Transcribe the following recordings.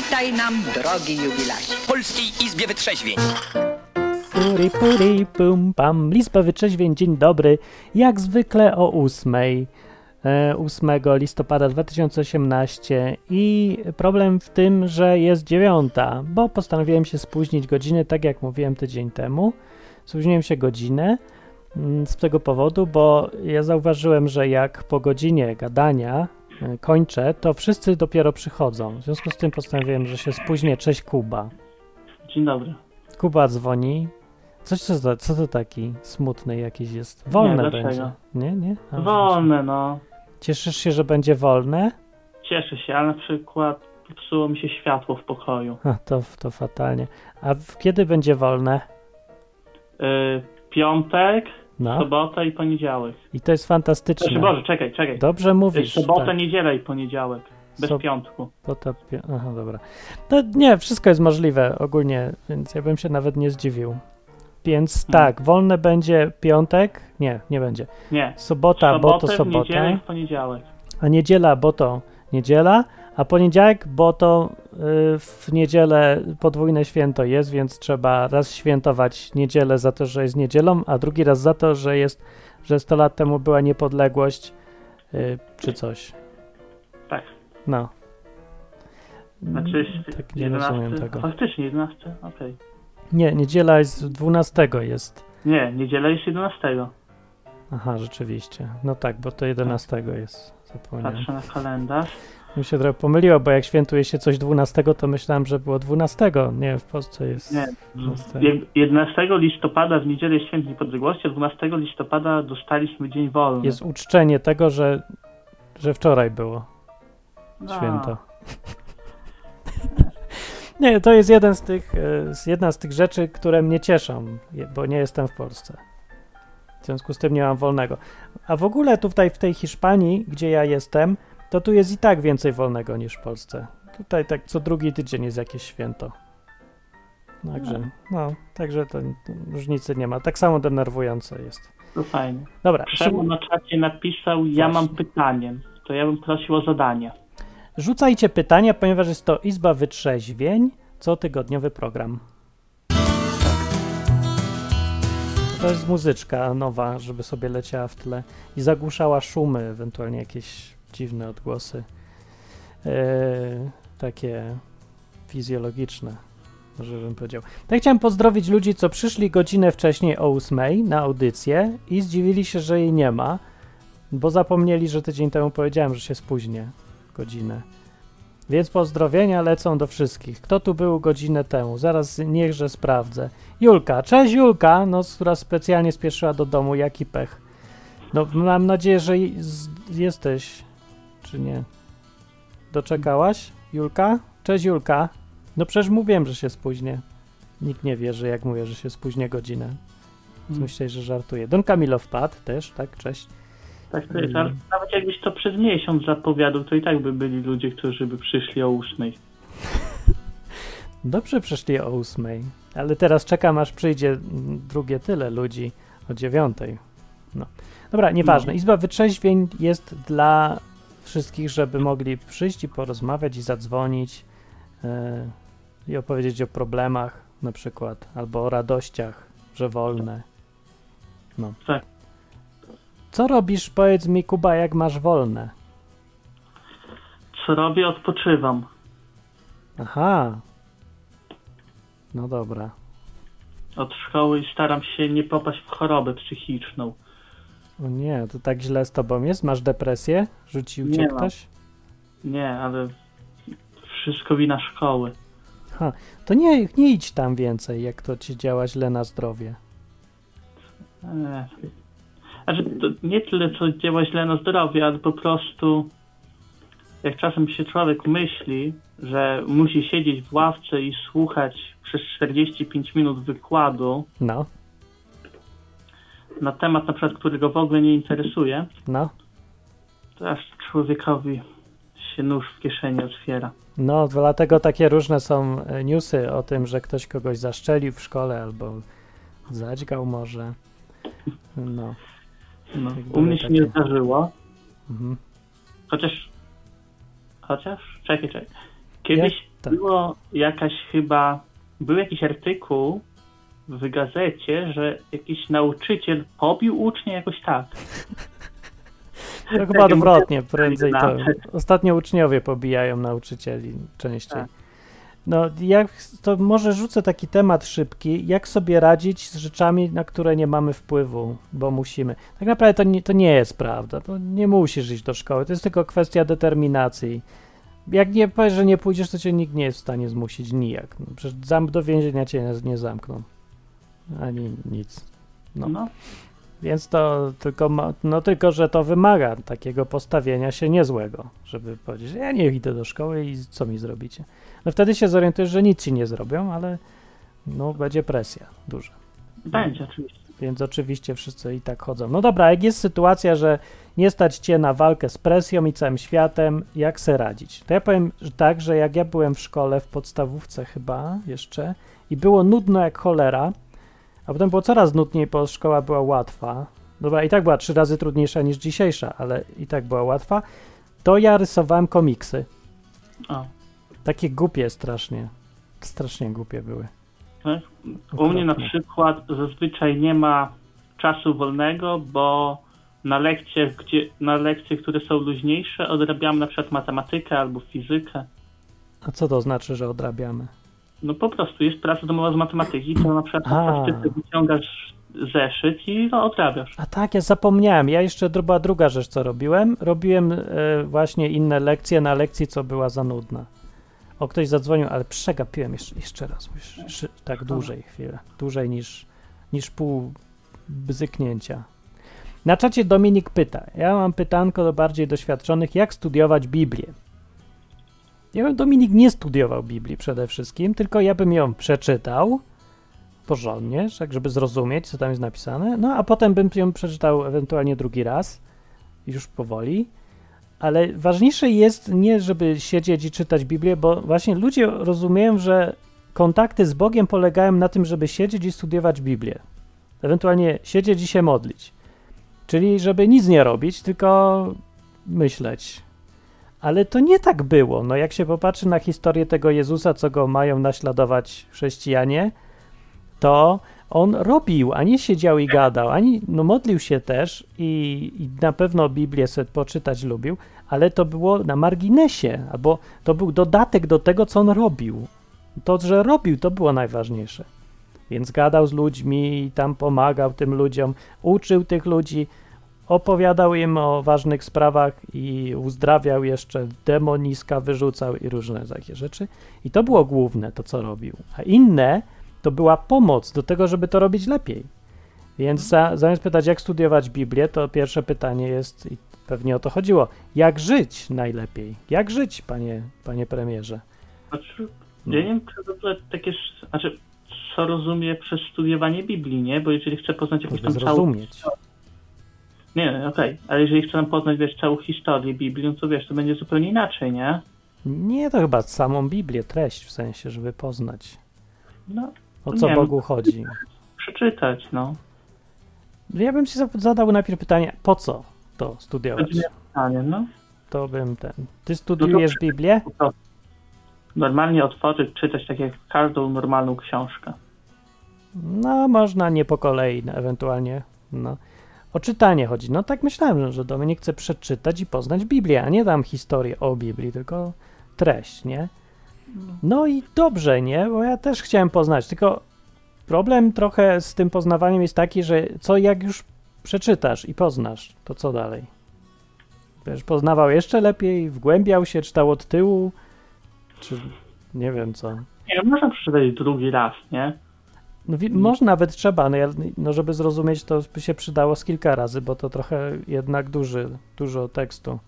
Witaj nam, drogi jubilacie. W Polskiej Izbie Wytrzeźwień. Puri, puri, pum, pam. Izba Wytrzeźwień, dzień dobry. Jak zwykle o ósmej. e, 8 listopada 2018 i problem w tym, że jest dziewiąta, bo postanowiłem się spóźnić godzinę, tak jak mówiłem tydzień temu. Spóźniłem się godzinę mm, z tego powodu, bo ja zauważyłem, że jak po godzinie gadania e, kończę, to wszyscy dopiero przychodzą. W związku z tym postanowiłem, że się spóźnię. Cześć Kuba. Dzień dobry. Kuba dzwoni. Coś co to, co to taki smutny jakiś jest? Wolne dlaczego? będzie. Nie, nie? A, Wolne, no. Cieszysz się, że będzie wolne? Cieszę się, ale na przykład popsuło mi się światło w pokoju. Ha, to, to fatalnie. A kiedy będzie wolne? Yy, piątek, No. sobota i poniedziałek. I to jest fantastyczne. Znaczy, Boże, czekaj, czekaj. Dobrze mówisz. sobota, tak. niedziela i poniedziałek. Bez Sob- piątku. Sobota, pi- Aha, dobra. No nie, wszystko jest możliwe ogólnie, więc ja bym się nawet nie zdziwił. Więc Hmm. tak, wolne będzie piątek? Nie, nie będzie. Nie. Sobota, bo to Sobotę, w niedzielę sobota. i w poniedziałek. a niedziela, bo to niedziela, a poniedziałek, bo to y, w niedzielę podwójne święto jest, więc trzeba raz świętować niedzielę za to, że jest niedzielą, a drugi raz za to, że jest, że 100 lat temu była niepodległość y, czy coś. Tak. No. Znaczy, tak nie 11, rozumiem tego. Faktycznie, 11, okej. Nie, niedziela jest 12 jest. Nie, niedziela jest 11. Aha, rzeczywiście. No tak, bo to 11 jest. Zapomniałem. Patrzę na kalendarz. Mi się trochę pomyliło, bo jak świętuje się coś 12, to myślałem, że było 12. Nie, w Polsce jest. Nie. 12. Je- 11 listopada w niedzielę jest Święto Niepodległości, a 12 listopada dostaliśmy dzień wolny. Jest uczczenie tego, że, że wczoraj było No. święto. Nie, to jest jeden z tych, e, jedna z tych rzeczy, które mnie cieszą, bo nie jestem w Polsce. W związku z tym nie mam wolnego. A w ogóle tutaj w tej Hiszpanii, gdzie ja jestem, to tu jest i tak więcej wolnego niż w Polsce. Tutaj tak co drugi tydzień jest jakieś święto. Także, no, także to, to różnicy nie ma. Tak samo denerwujące jest. To fajnie. Dobra, Przemo na czacie napisał, ja mam pytanie. To ja bym prosił o zadanie. Rzucajcie pytania, ponieważ jest to Izba Wytrzeźwień, cotygodniowy program. To jest muzyczka nowa, żeby sobie leciała w tle i zagłuszała szumy, ewentualnie jakieś dziwne odgłosy. Eee, takie fizjologiczne, może bym powiedział. Tak chciałem pozdrowić ludzi, co przyszli godzinę wcześniej o 8 na audycję i zdziwili się, że jej nie ma, bo zapomnieli, że tydzień temu powiedziałem, że się spóźnię godzinę. Więc pozdrowienia lecą do wszystkich. Kto tu był godzinę temu? Zaraz niechże sprawdzę. Julka, cześć Julka, no, która specjalnie spieszyła do domu, jaki pech. No, mam nadzieję, że jesteś, czy nie? Doczekałaś, Julka? Cześć Julka. No przecież mówiłem, że się spóźnię. Nikt nie wierzy, jak mówię, że się spóźnię godzinę. Mm. Myślę, że żartuję. Don Camilo wpadł też, tak? Cześć. Tak to jest, Mm. ale nawet jakbyś to przez miesiąc zapowiadał, to i tak by byli ludzie, którzy by przyszli o 8. Dobrze przyszli o ósmej, ale teraz czekam, aż przyjdzie mm, drugie tyle ludzi o dziewiątej. No. Dobra, nieważne. No. Izba Wytrzeźwień jest dla wszystkich, żeby mogli przyjść i porozmawiać i zadzwonić e, i opowiedzieć o problemach na przykład, albo o radościach, że wolne. No. Tak. Co robisz, powiedz mi, Kuba, jak masz wolne? Co robię? Odpoczywam. Aha. No dobra. Od szkoły staram się nie popaść w chorobę psychiczną. O nie, to tak źle z tobą jest? Masz depresję? Rzucił cię Nie mam. ktoś? Nie, ale wszystko wina szkoły. Ha, to nie, nie idź tam więcej, jak to ci działa źle na zdrowie. Eee. Znaczy, to nie tyle, co działa źle na zdrowie, ale po prostu jak czasem się człowiek myśli, że musi siedzieć w ławce i słuchać przez 45 minut wykładu No, na temat na przykład, który go w ogóle nie interesuje, no, to aż człowiekowi się nóż w kieszeni otwiera. no, dlatego takie różne są e, newsy o tym, że ktoś kogoś zaszczelił w szkole albo zadźgał może. No, No, Jak u mnie się nie takie- zdarzyło, mhm. chociaż chociaż, czekaj, czekaj. Kiedyś Tak. Było jakaś chyba, był jakiś artykuł w gazecie, że jakiś nauczyciel pobił ucznia jakoś tak. To chyba nie odwrotnie, prędzej to. Ostatnio uczniowie pobijają nauczycieli częściej. Tak. No, jak, to może rzucę taki temat szybki, jak sobie radzić z rzeczami, na które nie mamy wpływu, bo musimy. Tak naprawdę to nie, to nie jest prawda, bo nie musisz iść do szkoły, to jest tylko kwestia determinacji. Jak nie powiesz, że nie pójdziesz, to cię nikt nie jest w stanie zmusić nijak. No, przecież do więzienia cię nie zamkną. Ani nic. No. No. Więc to tylko, ma, no tylko, że to wymaga takiego postawienia się niezłego, żeby powiedzieć, ja nie idę do szkoły i co mi zrobicie. No wtedy się zorientujesz, że nic ci nie zrobią, ale no będzie presja duża. Będzie oczywiście. Więc oczywiście wszyscy i tak chodzą. No dobra, jak jest sytuacja, że nie stać cię na walkę z presją i całym światem, jak se radzić? To ja powiem tak, że jak ja byłem w szkole, w podstawówce chyba jeszcze i było nudno jak cholera, a potem było coraz nudniej, bo szkoła była łatwa. Dobra, i tak była trzy razy trudniejsza niż dzisiejsza, ale i tak była łatwa. To ja rysowałem komiksy. O. Takie głupie strasznie. Strasznie głupie były. Tak? U mnie na przykład zazwyczaj nie ma czasu wolnego, bo na lekcjach, gdzie, na lekcje, które są luźniejsze, odrabiam na przykład matematykę albo fizykę. A co to znaczy, że odrabiamy? No po prostu jest praca domowa z matematyki, to na przykład A. wyciągasz zeszyt i no, odrabiasz. A tak, ja zapomniałem. Ja jeszcze była druga rzecz, co robiłem. Robiłem e, właśnie inne lekcje na lekcji, co była za nudna. O, ktoś zadzwonił, ale przegapiłem jeszcze, jeszcze raz. Szy- tak dłużej chwilę. Dłużej niż, niż pół bzyknięcia. Na czacie Dominik pyta. Ja mam pytanko do bardziej doświadczonych. Jak studiować Biblię? Ja bym Dominik nie studiował Biblii przede wszystkim, tylko ja bym ją przeczytał porządnie, tak żeby zrozumieć, co tam jest napisane, no a potem bym ją przeczytał ewentualnie drugi raz, już powoli, ale ważniejsze jest nie, żeby siedzieć i czytać Biblię, bo właśnie ludzie rozumieją, że kontakty z Bogiem polegają na tym, żeby siedzieć i studiować Biblię, ewentualnie siedzieć i się modlić, czyli żeby nic nie robić, tylko myśleć. Ale to nie tak było. No jak się popatrzy na historię tego Jezusa, co go mają naśladować chrześcijanie, to on robił, a nie siedział i gadał, ani no modlił się też i, i na pewno Biblię sobie poczytać lubił, ale to było na marginesie, albo to był dodatek do tego, co on robił. To, że robił, to było najważniejsze. Więc gadał z ludźmi tam pomagał tym ludziom, uczył tych ludzi, opowiadał im o ważnych sprawach i uzdrawiał jeszcze, demoniska wyrzucał i różne takie rzeczy. I to było główne, to co robił. A inne to była pomoc do tego, żeby to robić lepiej. Więc za, zamiast pytać, jak studiować Biblię, to pierwsze pytanie jest, i pewnie o to chodziło, jak żyć najlepiej? Jak żyć, panie, panie premierze? Znaczy, No. ja nie wiem, czy w ogóle takie, znaczy, co rozumie przez studiowanie Biblii, nie? Bo jeżeli chcę poznać jakąś tam zrozumieć. Nie, okej, ale jeżeli chcę poznać, wiesz, całą historię Biblii, no to wiesz, to będzie zupełnie inaczej, nie? Nie, to chyba samą Biblię, treść w sensie, żeby poznać, No, o co Nie. Bogu chodzi. przeczytać, no. Ja bym ci zadał najpierw pytanie, po co to studiować? Pytanie, no. To bym ten. Ty studiujesz Biblię? Po prostu. Normalnie otworzyć, czytać tak jak każdą normalną książkę. No, można nie po kolei, no, ewentualnie. No. O czytanie chodzi. No tak myślałem, że Dominik chce przeczytać i poznać Biblię, a nie tam historię o Biblii, tylko treść, nie? No i dobrze, nie? Bo ja też chciałem poznać, tylko problem trochę z tym poznawaniem jest taki, że co jak już przeczytasz i poznasz, to co dalej? Wiesz, poznawał jeszcze lepiej, wgłębiał się, czytał od tyłu, czy nie wiem co. Nie, można przeczytać drugi raz, nie? No, wi- może nawet trzeba, no, ja, no żeby zrozumieć, to by się przydało z kilka razy, bo to trochę jednak duży, dużo tekstu.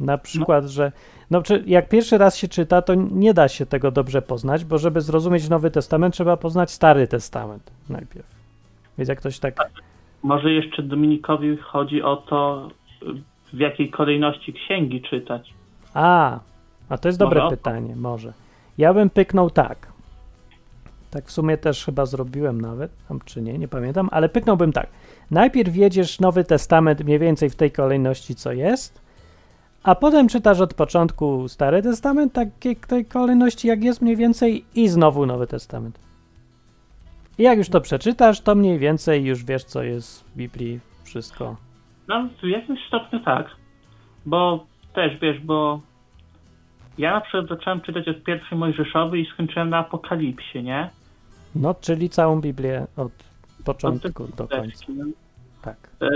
Na przykład, że no, czy jak pierwszy raz się czyta, to nie da się tego dobrze poznać, bo żeby zrozumieć Nowy Testament, trzeba poznać Stary Testament najpierw. Więc jak ktoś tak. Może jeszcze Dominikowi chodzi o to, w jakiej kolejności księgi czytać. A, a to jest dobre Może pytanie, może. Ja bym pyknął tak. Tak w sumie też chyba zrobiłem nawet, czy nie, nie pamiętam, ale pyknąłbym tak. Najpierw wiedziesz Nowy Testament mniej więcej w tej kolejności, co jest, a potem czytasz od początku Stary Testament, takiej tej kolejności jak jest mniej więcej i znowu Nowy Testament. I jak już to przeczytasz, to mniej więcej już wiesz, co jest w Biblii, wszystko. No, w jakimś stopniu tak. Bo też, wiesz, bo ja na przykład zacząłem czytać od pierwszej Mojżeszowej i skończyłem na Apokalipsie, nie? No, czyli całą Biblię od początku do końca. Tak. E,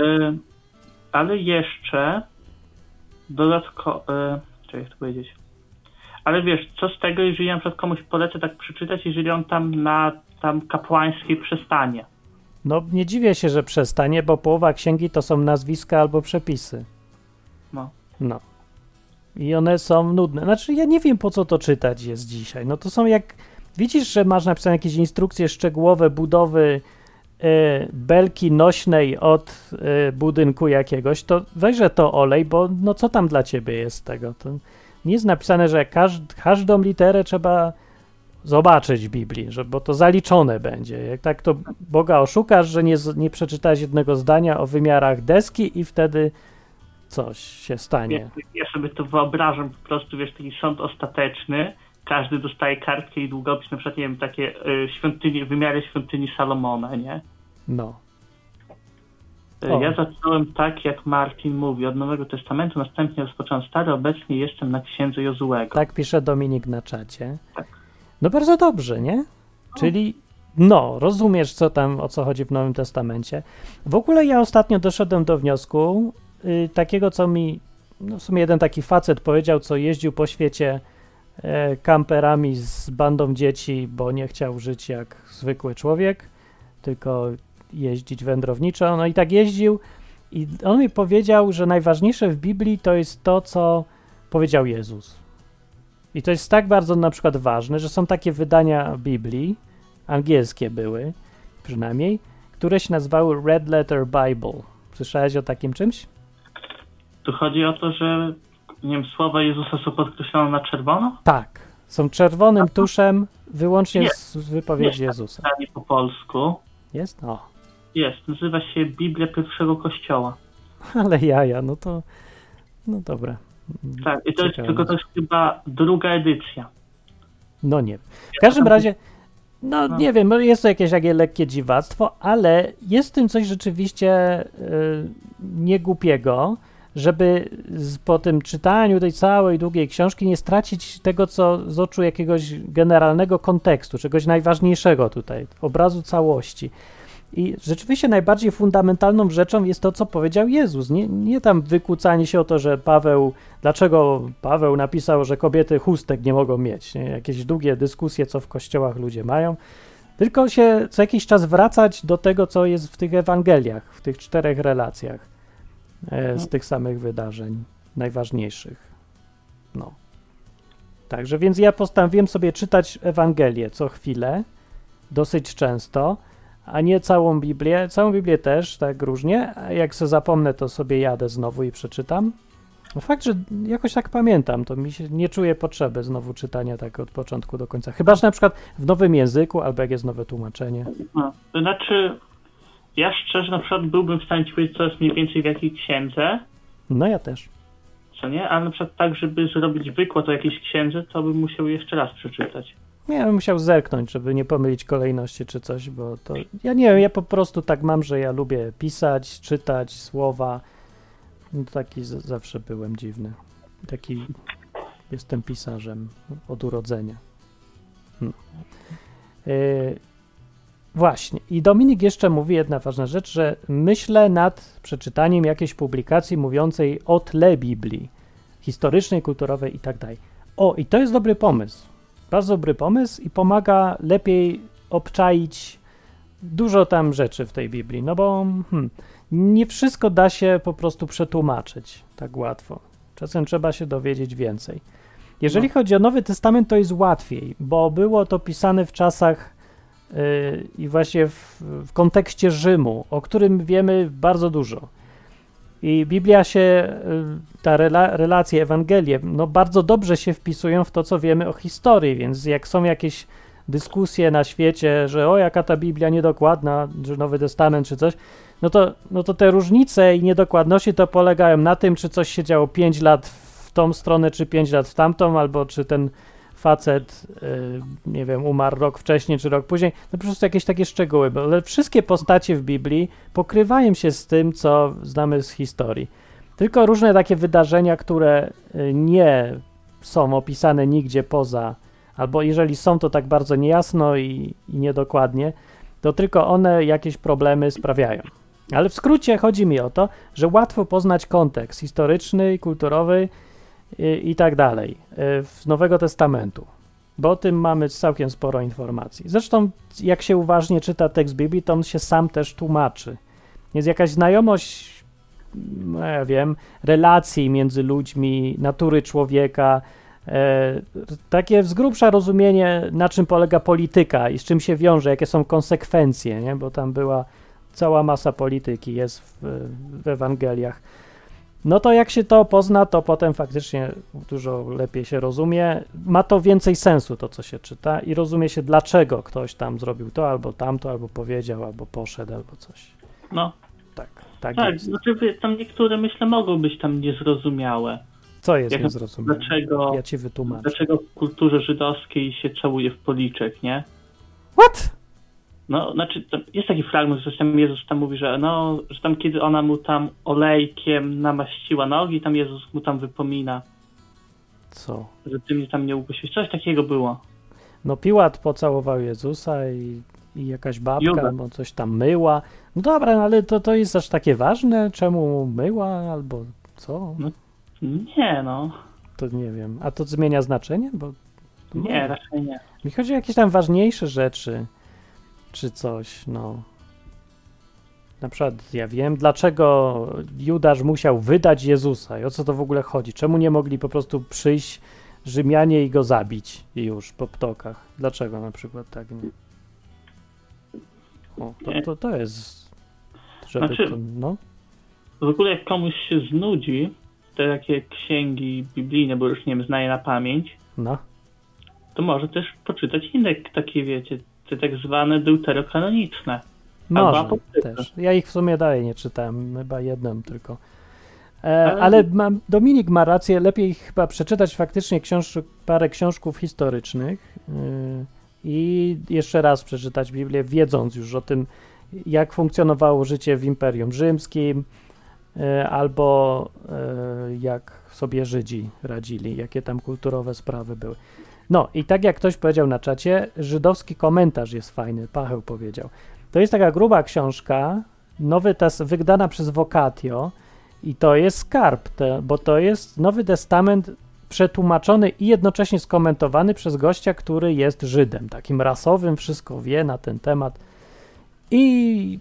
ale jeszcze dodatkowo... E, co jak to powiedzieć? Ale wiesz, co z tego, jeżeli ja na przykład komuś polecę tak przeczytać, jeżeli on tam na tam kapłańskiej przestanie? No, nie dziwię się, że przestanie, bo połowa księgi to są nazwiska albo przepisy. No. No. I one są nudne. Znaczy, ja nie wiem, po co to czytać jest dzisiaj. No to są jak... Widzisz, że masz napisane jakieś instrukcje szczegółowe budowy y, belki nośnej od y, budynku jakiegoś, to weźże to olej, bo no co tam dla ciebie jest tego? To nie jest napisane, że każd, każdą literę trzeba zobaczyć w Biblii, że, bo to zaliczone będzie. Jak tak to Boga oszukasz, że nie, nie przeczytałeś jednego zdania o wymiarach deski i wtedy coś się stanie. Ja, ja sobie to wyobrażam po prostu, wiesz, taki sąd ostateczny, każdy dostaje kartkę i długopis, na przykład, nie wiem, takie y, świątynie, wymiary świątyni Salomona, nie? No. Y, O. Ja zacząłem tak, jak Martin mówi, od Nowego Testamentu, następnie rozpocząłem Stary, obecnie jestem na księdze Jozułego. Tak pisze Dominik na czacie. Tak. No bardzo dobrze, nie? Czyli no, rozumiesz, co tam, o co chodzi w Nowym Testamencie. W ogóle ja ostatnio doszedłem do wniosku y, takiego, co mi, no w sumie jeden taki facet powiedział, co jeździł po świecie kamperami z bandą dzieci, bo nie chciał żyć jak zwykły człowiek, tylko jeździć wędrowniczo. No i tak jeździł i on mi powiedział, że najważniejsze w Biblii to jest to, co powiedział Jezus. I to jest tak bardzo na przykład ważne, że są takie wydania Biblii, angielskie były przynajmniej, które się nazywały Red Letter Bible. Słyszałeś o takim czymś? Tu chodzi o to, że nie wiem, słowa Jezusa są podkreślone na czerwono? Tak. Są czerwonym tuszem wyłącznie Jest. z wypowiedzi Jest. Jezusa. Pytanie po polsku. Jest? O, Jest, nazywa się Biblia Pierwszego Kościoła. ale jaja, no to no dobra. Tak, i to jest Ciekawe. tylko to jest chyba druga edycja. No nie. W każdym razie, no No. nie wiem, może jest to jakieś takie lekkie dziwactwo, ale jest w tym coś rzeczywiście y, niegłupiego, żeby po tym czytaniu tej całej długiej książki nie stracić tego, co z oczu jakiegoś generalnego kontekstu, czegoś najważniejszego tutaj, obrazu całości. I rzeczywiście najbardziej fundamentalną rzeczą jest to, co powiedział Jezus. Nie, nie tam wykłócanie się o to, że Paweł, dlaczego Paweł napisał, że kobiety chustek nie mogą mieć. Nie? Jakieś długie dyskusje, co w kościołach ludzie mają. Tylko się co jakiś czas wracać do tego, co jest w tych Ewangeliach, w tych czterech relacjach e, z tych samych wydarzeń najważniejszych. No. Także więc ja postanowiłem sobie czytać Ewangelię co chwilę, dosyć często, a nie całą Biblię. Całą Biblię też, tak różnie. A jak sobie zapomnę, to sobie jadę znowu i przeczytam. No Fakt, że jakoś tak pamiętam, to mi się nie czuję potrzeby znowu czytania tak od początku do końca. Chyba, że na przykład w nowym języku, albo jak jest nowe tłumaczenie. No, to znaczy, ja szczerze na przykład byłbym w stanie ci powiedzieć, co jest mniej więcej w jakiej księdze, No ja też. co nie? Ale na przykład tak, żeby zrobić wykład o jakiejś księdze, to bym musiał jeszcze raz przeczytać. Ja bym musiał zerknąć, żeby nie pomylić kolejności czy coś, bo to. Ja nie wiem, ja po prostu tak mam, że ja lubię pisać, czytać słowa. No, taki z- zawsze byłem dziwny. Taki jestem pisarzem od urodzenia. Hmm. Yy, właśnie. I Dominik jeszcze mówi jedna ważna rzecz, że myślę nad przeczytaniem jakiejś publikacji mówiącej o tle Biblii, historycznej, kulturowej i tak dalej. O, i to jest dobry pomysł bardzo dobry pomysł i pomaga lepiej obczaić dużo tam rzeczy w tej Biblii, no bo hmm, nie wszystko da się po prostu przetłumaczyć tak łatwo. Czasem trzeba się dowiedzieć więcej. Jeżeli No. chodzi o Nowy Testament, to jest łatwiej, bo było to pisane w czasach i właśnie w, w kontekście Rzymu, o którym wiemy bardzo dużo. I Biblia się, y, ta rela, relacje, Ewangelie, no bardzo dobrze się wpisują w to, co wiemy o historii, więc jak są jakieś dyskusje na świecie, że o, jaka ta Biblia niedokładna, że Nowy Testament czy coś, no to, no to te różnice i niedokładności to polegają na tym, czy coś się działo 5 lat tą stronę, czy 5 lat w tamtą, albo czy ten facet, y, nie wiem, umarł rok wcześniej, czy rok później. No po prostu jakieś takie szczegóły, bo ale wszystkie postacie w Biblii pokrywają się z tym, co znamy z historii. Tylko różne takie wydarzenia, które y, nie są opisane nigdzie poza, albo jeżeli są, to tak bardzo niejasno i, i niedokładnie, to tylko one jakieś problemy sprawiają. Ale w skrócie chodzi mi o to, że łatwo poznać kontekst historyczny, kulturowy i, tak dalej y, w Nowego Testamentu, bo o tym mamy całkiem sporo informacji. Zresztą, jak się uważnie czyta tekst Biblii, to on się sam też tłumaczy. Jest jakaś znajomość, no ja wiem, relacji między ludźmi, natury człowieka, e, takie z grubsza rozumienie, na czym polega polityka i z czym się wiąże, jakie są konsekwencje, nie? bo tam była cała masa polityki, jest w, w Ewangeliach. No to jak się to pozna, to potem faktycznie dużo lepiej się rozumie. Ma to więcej sensu, to co się czyta, i rozumie się, dlaczego ktoś tam zrobił to, albo tamto, albo powiedział, albo poszedł, albo coś. No, Tak, tak, tak, jest. znaczy tam niektóre myślę mogą być tam niezrozumiałe. Co jest jak- niezrozumiałe? Dlaczego, Ja ci wytłumaczę. dlaczego w kulturze żydowskiej się całuje w policzek, nie? What? No, znaczy, jest taki fragment, że tam Jezus tam mówi, że no, że tam kiedy ona mu tam olejkiem namaściła nogi, tam Jezus mu tam wypomina, Co? że ty mnie tam nie ugłosiłeś. Coś takiego było. No Piłat pocałował Jezusa i, i jakaś babka Juda. bo coś tam myła. No dobra, no ale to, to jest aż takie ważne? Czemu myła albo co? Nie, no. To nie wiem. A to zmienia znaczenie? Bo Nie, raczej nie. mi chodzi o jakieś tam ważniejsze rzeczy czy coś, no. Na przykład ja wiem, dlaczego Judasz musiał wydać Jezusa i o co to w ogóle chodzi. Czemu nie mogli po prostu przyjść Rzymianie i go zabić już po ptokach? Dlaczego na przykład tak nie? O, to, to, to jest. Żeby Znaczy- to, no. W ogóle jak komuś się znudzi, te takie księgi biblijne, bo już nie wiem, znaje na pamięć, No. to może też poczytać inne takie, wiecie, te tak zwane deuterokanoniczne. Może też. Ja ich w sumie dalej nie czytałem, chyba jedną tylko. E, Ale- mam, Dominik ma rację, lepiej chyba przeczytać faktycznie książ parę książków historycznych yy, i jeszcze raz przeczytać Biblię, wiedząc już o tym, jak funkcjonowało życie w Imperium Rzymskim, yy, albo yy, jak sobie Żydzi radzili, jakie tam kulturowe sprawy były. No i tak jak ktoś powiedział na czacie, żydowski komentarz jest fajny, Pacheł powiedział. To jest taka gruba książka, Nowy Tes wydana przez Vocatio i to jest skarb, te, bo to jest Nowy Testament przetłumaczony i jednocześnie skomentowany przez gościa, który jest Żydem, takim rasowym, wszystko wie na ten temat. I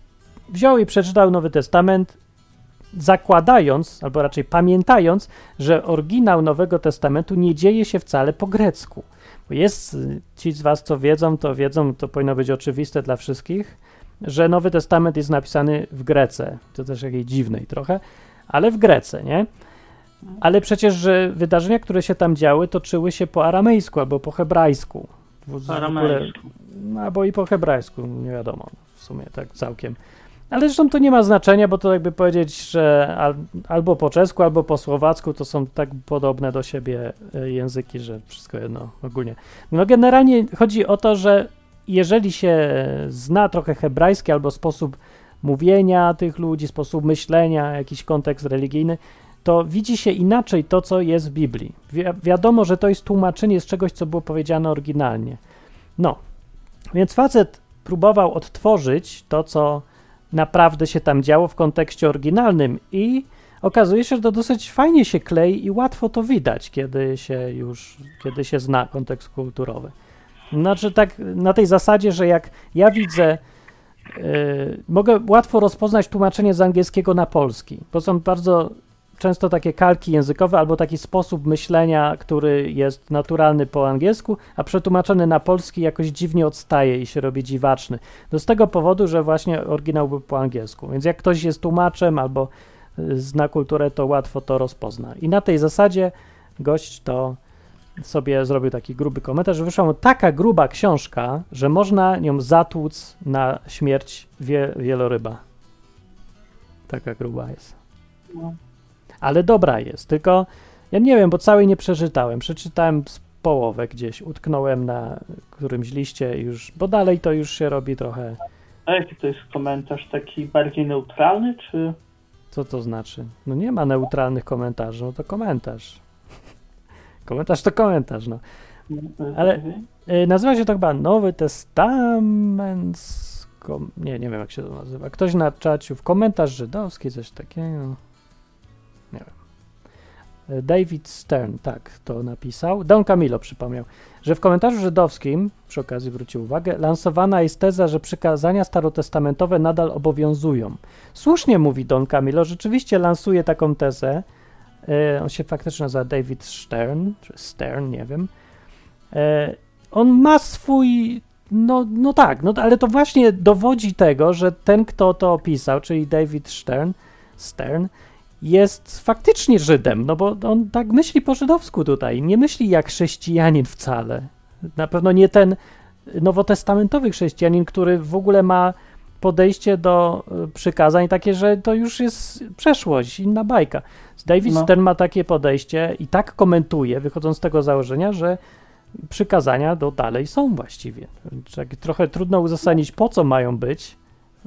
wziął i przeczytał Nowy Testament, zakładając, albo raczej pamiętając, że oryginał Nowego Testamentu nie dzieje się wcale po grecku. Jest, ci z Was, co wiedzą, to wiedzą, to powinno być oczywiste dla wszystkich, że Nowy Testament jest napisany w Grece. To też jakiej dziwnej trochę, ale w Grece, nie? Ale przecież że wydarzenia, które się tam działy, toczyły się po aramejsku albo po hebrajsku. W- w ogóle- Aramejsku. no, albo i po hebrajsku, nie wiadomo, w sumie tak całkiem. Ale zresztą to nie ma znaczenia, bo to jakby powiedzieć, że al, albo po czesku, albo po słowacku to są tak podobne do siebie e, języki, że wszystko jedno ogólnie. No generalnie chodzi o to, że jeżeli się zna trochę hebrajski albo sposób mówienia tych ludzi, sposób myślenia, jakiś kontekst religijny, to widzi się inaczej to, co jest w Biblii. Wi wiadomo, że to jest tłumaczenie z czegoś, co było powiedziane oryginalnie. No, więc facet próbował odtworzyć to, co naprawdę się tam działo w kontekście oryginalnym i okazuje się, że to dosyć fajnie się klei i łatwo to widać, kiedy się już, kiedy się zna kontekst kulturowy. Znaczy tak na tej zasadzie, że jak ja widzę, yy, mogę łatwo rozpoznać tłumaczenie z angielskiego na polski, bo są bardzo często takie kalki językowe albo taki sposób myślenia, który jest naturalny po angielsku, a przetłumaczony na polski jakoś dziwnie odstaje i się robi dziwaczny. To z tego powodu, że właśnie oryginał był po angielsku. Więc jak ktoś jest tłumaczem albo y, zna kulturę, to łatwo to rozpozna. I na tej zasadzie gość to sobie zrobił taki gruby komentarz, że wyszła mu taka gruba książka, że można nią zatłuc na śmierć wie, wieloryba. Taka gruba jest No. Ale dobra jest. Tylko Ja nie wiem, bo całej nie przeczytałem. Przeczytałem z połowę gdzieś, utknąłem na którymś liście już, bo dalej to już się robi trochę. A jaki to jest komentarz? Taki bardziej neutralny, czy... Co to znaczy? No nie ma neutralnych komentarzy, no to komentarz. Komentarz to komentarz, no. Ale- Y, Nazywa się to chyba Nowy Testament. Kom... Nie, nie wiem jak się to nazywa. Ktoś na czaciu w komentarz żydowski, coś takiego. David Stern, tak, to napisał. Don Camilo przypomniał, że w komentarzu żydowskim, przy okazji zwrócił uwagę, lansowana jest teza, że przykazania starotestamentowe nadal obowiązują. Słusznie mówi Don Camilo, rzeczywiście lansuje taką tezę. Y, On się faktycznie nazywa David Stern, czy Stern, nie wiem. E, on ma swój. No, no tak, no, ale to właśnie dowodzi tego, że ten, kto to opisał, czyli David Stern, Stern, jest faktycznie Żydem, no bo on tak myśli po żydowsku tutaj, nie myśli jak chrześcijanin wcale. Na pewno nie ten nowotestamentowy chrześcijanin, który w ogóle ma podejście do y, przykazań takie, że to już jest przeszłość, inna bajka. David No. Stern ma takie podejście i tak komentuje, wychodząc z tego założenia, że przykazania do dalej są właściwie. Tak trochę trudno uzasadnić, po co mają być,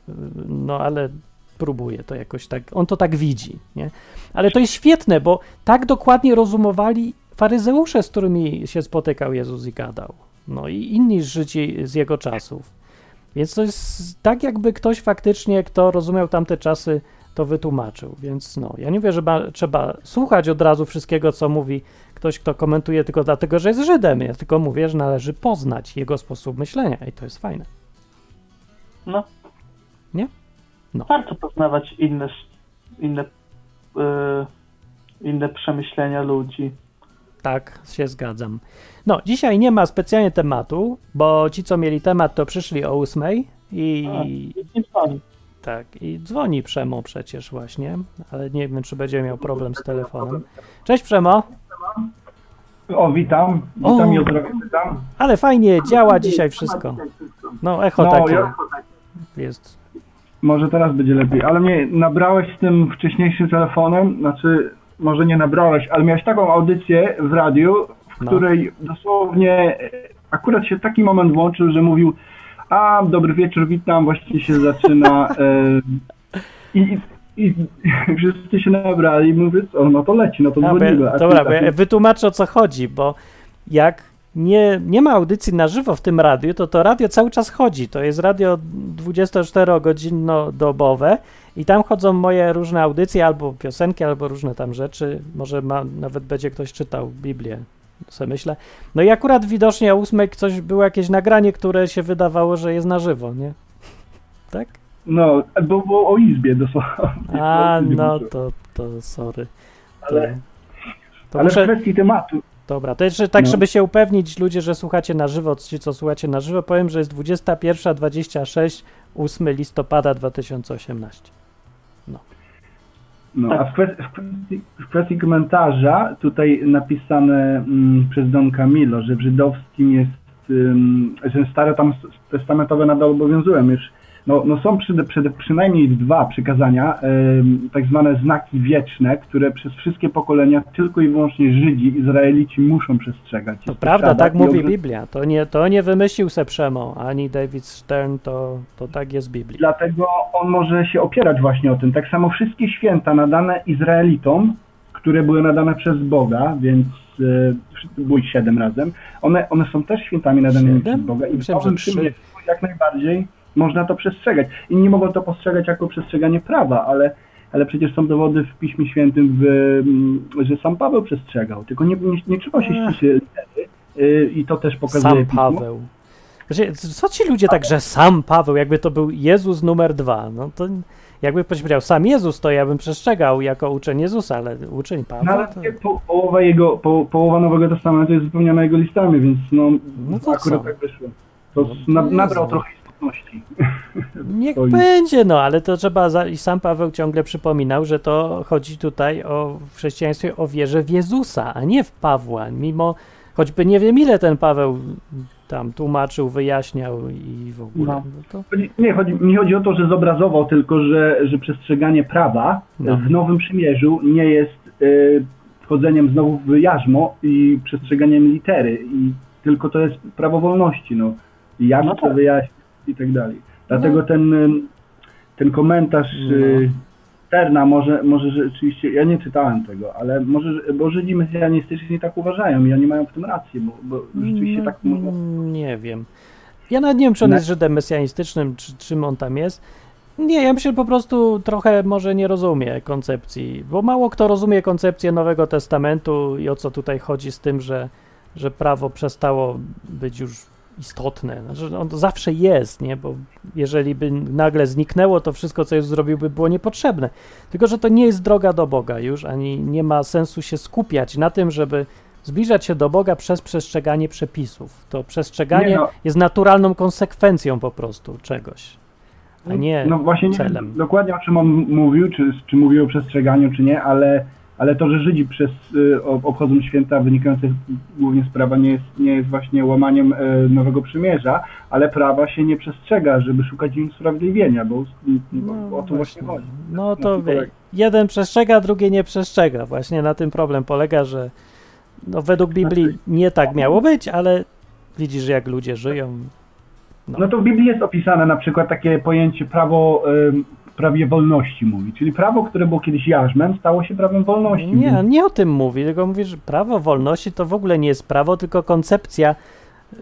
y, no ale próbuje to jakoś tak, on to tak widzi, nie? Ale to jest świetne, bo tak dokładnie rozumowali faryzeusze, z którymi się spotykał Jezus i gadał. No i inni Żydzi z jego czasów. Więc to jest tak, jakby ktoś faktycznie, kto rozumiał tamte czasy, to wytłumaczył. Więc no, ja nie wiem, że ma, trzeba słuchać od razu wszystkiego, co mówi ktoś, kto komentuje tylko dlatego, że jest Żydem. Ja tylko mówię, że należy poznać jego sposób myślenia i to jest fajne. No. No. Warto poznawać inne, inne, yy, inne przemyślenia ludzi. Tak, się zgadzam. No, dzisiaj nie ma specjalnie tematu, bo ci, co mieli temat, to przyszli o ósmej i A, dzwoni. tak, i dzwoni Przemo przecież właśnie, ale nie wiem, czy będzie miał problem z telefonem. Cześć Przemo, O, witam. O. Witam i o zdrowie pytam. ale fajnie, działa dzisiaj wszystko. No, echo No, takie ja- jest. Może teraz będzie lepiej, ale mnie nabrałeś z tym wcześniejszym telefonem, znaczy może nie nabrałeś, ale miałeś taką audycję w radiu, w No. której dosłownie e, akurat się taki moment włączył, że mówił a, dobry wieczór, witam, właśnie się zaczyna e, i, i, i wszyscy się nabrali i mówię, co, no to leci, no to bo dzwonimy. dobra, bo ja wytłumaczę o co chodzi, bo jak nie, nie ma audycji na żywo w tym radiu, to to radio cały czas chodzi. To jest radio 24-godzinno-dobowe i tam chodzą moje różne audycje, albo piosenki, albo różne tam rzeczy. Może ma, nawet będzie ktoś czytał Biblię, sobie myślę. No i akurat widocznie o ósmej coś było jakieś nagranie, które się wydawało, że jest na żywo, nie? Tak? No, bo było o izbie dosłownie. A, no to, to sorry. To, Ale, to ale muszę... w kwestii tematu, Dobra, to jeszcze tak, No. żeby się upewnić, ludzie, że słuchacie na żywo, ci co słuchacie na żywo, powiem, że jest 21.26, 8 listopada 2018. No, Tak. a w kwestii, w, kwestii, w kwestii komentarza tutaj napisane mm, przez Don Camilo, że w żydowskim jest, ym, że stare tam testamentowe nadal obowiązują już. No, no są przy, przy, przynajmniej dwa przykazania, ym, tak zwane znaki wieczne, które przez wszystkie pokolenia tylko i wyłącznie Żydzi, Izraelici muszą przestrzegać. To prawda, tak mówi Biblia. To nie, to nie wymyślił se Przemo, ani David Stern, to, to tak jest w Biblii. Dlatego on może się opierać właśnie o tym. Tak samo wszystkie święta nadane Izraelitom, które były nadane przez Boga, więc e, bój siedem razem, one, one są też świętami nadanymi przez Boga i w Nowym. Przymierzu jak najbardziej można to przestrzegać. Inni mogą to postrzegać jako przestrzeganie prawa, ale, ale przecież są dowody w Piśmie Świętym, w, mm, że sam Paweł przestrzegał, tylko nie, nie, nie trzeba się ściśle y, i to też pokazuje Sam. Paweł. Znaczy, co ci ludzie tak, że sam Paweł, jakby to był Jezus numer dwa, no to jakby powiedział sam Jezus, to ja bym przestrzegał jako uczeń Jezusa, ale uczeń No, Pawła ale to... po, połowa jego, po, połowa Nowego Testamentu jest wypełniona jego listami, więc no, No to akurat co? tak wyszło. To, No nabrał trochę Niech Stoi. będzie, no ale to trzeba, za... i sam Paweł ciągle przypominał, że to chodzi tutaj o w chrześcijaństwie o wierze w Jezusa, a nie w Pawła, mimo choćby nie wiem ile ten Paweł tam tłumaczył, wyjaśniał i w ogóle. No. No to, Nie, chodzi, nie chodzi o to, że zobrazował, tylko że, że przestrzeganie prawa No. w Nowym Przymierzu nie jest y, wchodzeniem znowu w jarzmo i przestrzeganiem litery i tylko to jest prawo wolności, no. I jak No to tak. wyjaśnić i tak dalej. Dlatego ten, ym, ten komentarz No. y, Terna może, może rzeczywiście, ja nie czytałem tego, ale może, bo Żydzi mesjanistyczni tak uważają i oni mają w tym rację, bo, bo rzeczywiście No, tak można Nie wiem. Ja nawet nie wiem, czy on jest Żydem mesjanistycznym, czy czym on tam jest. Nie, ja myślę, że po prostu trochę może nie rozumie koncepcji, bo mało kto rozumie koncepcję Nowego Testamentu i o co tutaj chodzi z tym, że, że prawo przestało być już istotne. Znaczy, on zawsze jest, nie? Bo jeżeli by nagle zniknęło, to wszystko, co Jezus zrobił, by było niepotrzebne. Tylko, że to nie jest droga do Boga już, ani nie ma sensu się skupiać na tym, żeby zbliżać się do Boga przez przestrzeganie przepisów. To przestrzeganie Nie no. jest naturalną konsekwencją po prostu czegoś, a nie No właśnie nie celem. wiem dokładnie o czym on mówił, czy, czy mówił o przestrzeganiu, czy nie, ale, ale to, że Żydzi przez, y, ob- obchodzą święta wynikające głównie z prawa, nie jest, nie jest właśnie łamaniem y, Nowego Przymierza, ale prawa się nie przestrzega, żeby szukać im usprawiedliwienia, bo, bo o to właśnie chodzi. No to wie, jeden przestrzega, drugi nie przestrzega. Właśnie na tym problem polega, że no, według Biblii Znaczy- nie tak miało być, ale widzisz, jak ludzie żyją. No. No to w Biblii jest opisane na przykład takie pojęcie prawo, prawie wolności mówi, czyli prawo, które było kiedyś jarzmem, stało się prawem wolności. Nie, więc- nie o tym mówi, tylko mówi, że prawo wolności to w ogóle nie jest prawo, tylko koncepcja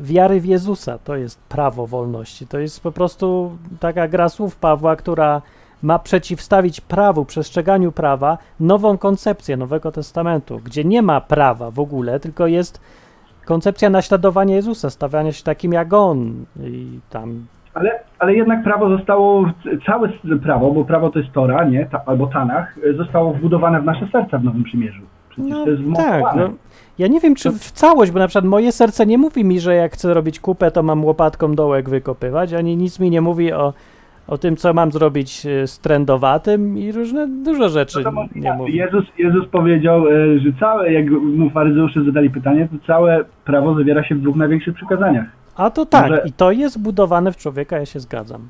wiary w Jezusa. To jest prawo wolności. To jest po prostu taka gra słów Pawła, która ma przeciwstawić prawu, przestrzeganiu prawa nową koncepcję Nowego Testamentu, gdzie nie ma prawa w ogóle, tylko jest koncepcja naśladowania Jezusa, stawiania się takim jak On i tam Ale, ale jednak prawo zostało, całe prawo, bo prawo to jest Tora, nie? Ta, albo Tanach, zostało wbudowane w nasze serca w Nowym Przymierzu. Przecież No to jest tak, no, ja nie wiem, czy w całość, bo na przykład moje serce nie mówi mi, że jak chcę robić kupę, to mam łopatką dołek wykopywać, ani nic mi nie mówi o, o tym, co mam zrobić e, z trendowatym i różne, dużo rzeczy No nie tak, mówi. Jezus, Jezus powiedział, y, że całe, jak mu faryzeusze zadali pytanie, to całe prawo zawiera się w dwóch największych przykazaniach. A to tak, Może- i to jest budowane w człowieka, ja się zgadzam.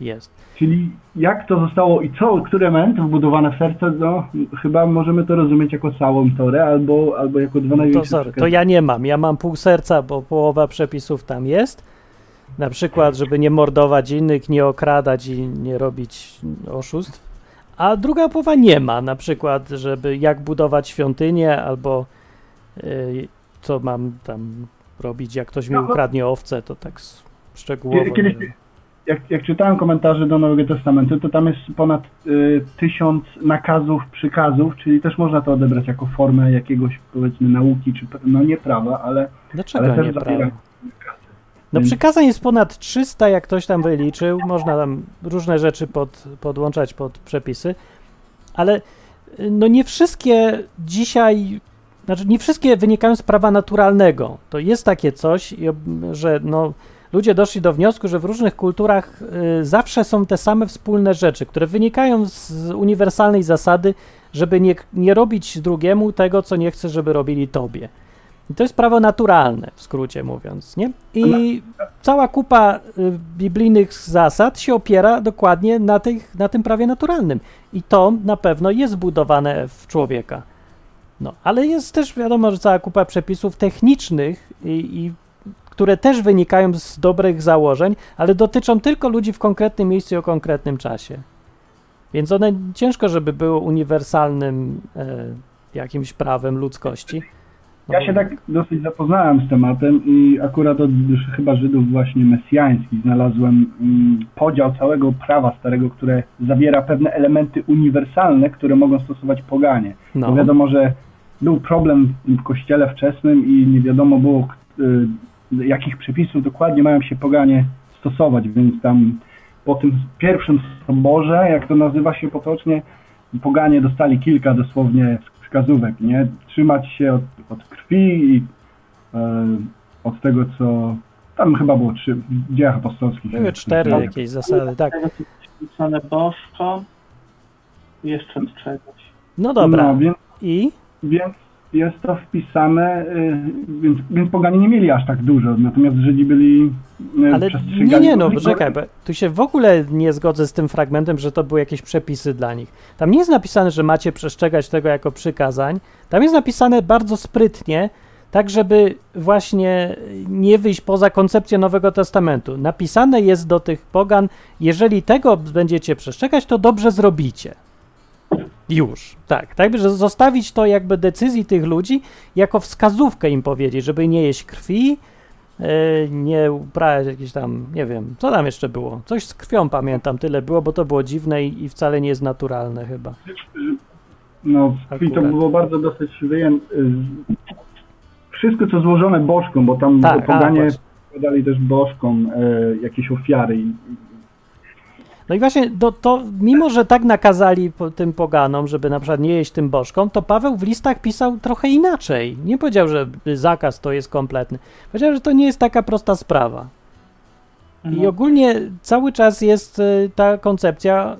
Jest. Czyli jak to zostało i co, które elementy wbudowane w serce, no chyba możemy to rozumieć jako całą Torę albo, albo jako dwa To, największe sorry, to przykazania. ja nie mam. Ja mam pół serca, bo połowa przepisów tam jest. Na przykład, żeby nie mordować innych, nie okradać i nie robić oszustw. A druga połowa nie ma. Na przykład, żeby jak budować świątynię, albo y, co mam tam robić, jak ktoś mi No, ukradnie owce, to tak szczegółowo. nie Kiedyś- jak, jak czytałem komentarze do Nowego Testamentu, to tam jest ponad y, tysiąc nakazów, przykazów, czyli też można to odebrać jako formę jakiegoś powiedzmy nauki, czy no nie prawa, ale, Dlaczego ale nie też prawo? zawiera No przykazań jest ponad 300, jak ktoś tam wyliczył. Można tam różne rzeczy pod, podłączać pod przepisy, ale y, no nie wszystkie dzisiaj, znaczy nie wszystkie wynikają z prawa naturalnego. To jest takie coś, że no, ludzie doszli do wniosku, że w różnych kulturach y, zawsze są te same wspólne rzeczy, które wynikają z uniwersalnej zasady, żeby nie, nie robić drugiemu tego, co nie chcesz, żeby robili tobie. I to jest prawo naturalne, w skrócie mówiąc, nie? I cała kupa y, biblijnych zasad się opiera dokładnie na, tych, na tym prawie naturalnym. I to na pewno jest zbudowane w człowieka. No, ale jest też wiadomo, że cała kupa przepisów technicznych, i, i, które też wynikają z dobrych założeń, ale dotyczą tylko ludzi w konkretnym miejscu i o konkretnym czasie. Więc one ciężko, żeby były uniwersalnym e, jakimś prawem ludzkości. No Ja się tak dosyć zapoznałem z tematem i akurat od chyba Żydów właśnie mesjańskich znalazłem mm, podział całego prawa starego, które zawiera pewne elementy uniwersalne, które mogą stosować poganie. no. Bo wiadomo, że był problem w kościele wczesnym i nie wiadomo było, y, jakich przepisów dokładnie mają się poganie stosować, więc tam po tym pierwszym soborze, jak to nazywa się potocznie, poganie dostali kilka dosłownie wskazówek, nie? Trzymać się od, od krwi i e, od tego, co tam chyba było trzy, w dziejach apostolskich. Były cztery Tak. jakieś zasady, tak. Napisane bożko, jeszcze czegoś. No dobra. No, więc, I? Więc jest to wpisane, y, więc, więc poganie nie mieli aż tak dużo, natomiast Żydzi byli y, Ale nie, nie, no czekaj, tu się w ogóle nie zgodzę z tym fragmentem, że to były jakieś przepisy dla nich. Tam nie jest napisane, że macie przestrzegać tego jako przykazań. Tam jest napisane bardzo sprytnie, tak żeby właśnie nie wyjść poza koncepcję Nowego Testamentu. Napisane jest do tych pogan, jeżeli tego będziecie przestrzegać, to dobrze zrobicie. Już, tak. Tak, że zostawić to jakby decyzji tych ludzi jako wskazówkę im powiedzieć, żeby nie jeść krwi, e, nie uprawiać jakieś tam, nie wiem, co tam jeszcze było? Coś z krwią pamiętam, tyle było, bo to było dziwne i, i wcale nie jest naturalne chyba. No, i to było bardzo dosyć wyjęte. Wszystko, co złożone bożkom, bo tam Tak, poganie a, podali też bożkom e, jakieś ofiary. I, No i właśnie do, to, mimo że tak nakazali tym poganom, żeby na przykład nie jeść tym bożkom, to Paweł w listach pisał trochę inaczej. Nie powiedział, że zakaz to jest kompletny. Powiedział, że to nie jest taka prosta sprawa. I ogólnie cały czas jest y, ta koncepcja,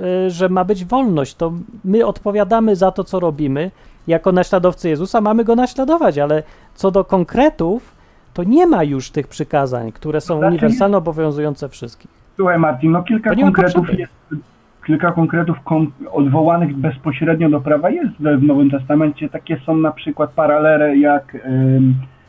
y, że ma być wolność. To my odpowiadamy za to, co robimy. Jako naśladowcy Jezusa mamy go naśladować, ale co do konkretów, to nie ma już tych przykazań, które są Znaczy- uniwersalnie obowiązujące wszystkich. Słuchaj Marcin, no kilka To ma konkretów jest, kilka konkretów kon, odwołanych bezpośrednio do prawa jest w Nowym Testamencie. Takie są na przykład paralele jak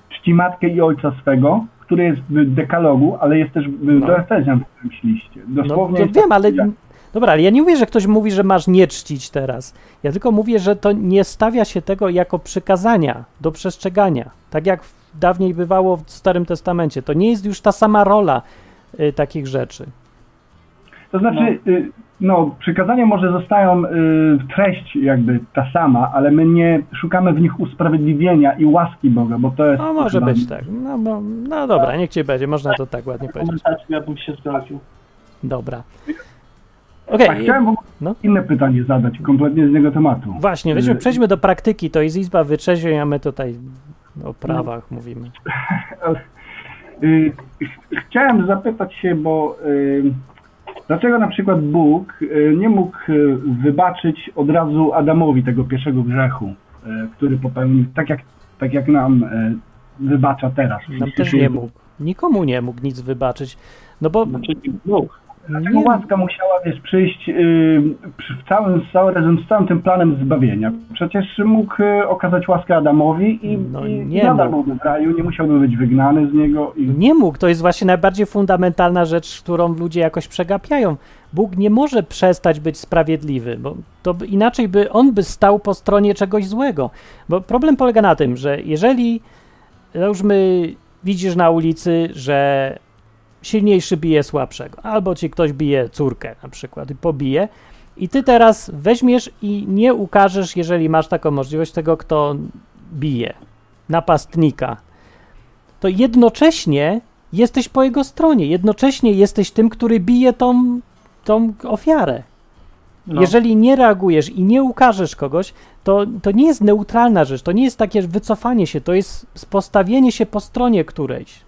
czci matkę i ojca swego, który jest w dekalogu, ale jest też w, No. do Efezjan w którymś liście. No, Dosłownie to jest wiem, ale. jak- Dobra, ale ja nie mówię, że ktoś mówi, że masz nie czcić teraz. Ja tylko mówię, że to nie stawia się tego jako przykazania do przestrzegania. Tak jak dawniej bywało w Starym Testamencie. To nie jest już ta sama rola takich rzeczy. To znaczy, y, no, przykazania może zostają, y, treść jakby ta sama, ale my nie szukamy w nich usprawiedliwienia i łaski Boga, bo to jest... No może być tak. No, no, no dobra, niech ci będzie, można to tak ładnie powiedzieć. Ja bym się zgodził. Dobra. Okej, A chciałem No. inne pytanie zadać, kompletnie z niego tematu. właśnie, weźmy, Y, przejdźmy do praktyki. To jest Izba Wytrzeźwień, a my tutaj o prawach mówimy. Y, ch- Chciałem zapytać się, bo y, dlaczego na przykład Bóg y, nie mógł wybaczyć od razu Adamowi tego pierwszego grzechu, który popełnił, tak jak, tak jak nam wybacza teraz. Nam też nie mógł. Nikomu nie mógł nic wybaczyć. No bo Znaczy, Bóg. Dlaczego nie, łaska musiała wiesz, przyjść y, przy- w całym, z całym, razem z całym tym planem zbawienia? Przecież mógł y, okazać łaskę Adamowi i, No i nie nadal mógł. byłby w raju, nie musiałby być wygnany z niego. I... Nie mógł. To jest właśnie najbardziej fundamentalna rzecz, którą ludzie jakoś przegapiają. Bóg nie może przestać być sprawiedliwy, bo to by, inaczej by on by stał po stronie czegoś złego. Bo problem polega na tym, że jeżeli załóżmy widzisz na ulicy, że silniejszy bije słabszego, albo ci ktoś bije córkę na przykład i pobije, i ty teraz weźmiesz i nie ukażesz, jeżeli masz taką możliwość, tego, kto bije, napastnika, to jednocześnie jesteś po jego stronie, jednocześnie jesteś tym, który bije tą, tą ofiarę. No. Jeżeli nie reagujesz i nie ukażesz kogoś, to, to nie jest neutralna rzecz, to nie jest takie wycofanie się, to jest postawienie się po stronie którejś.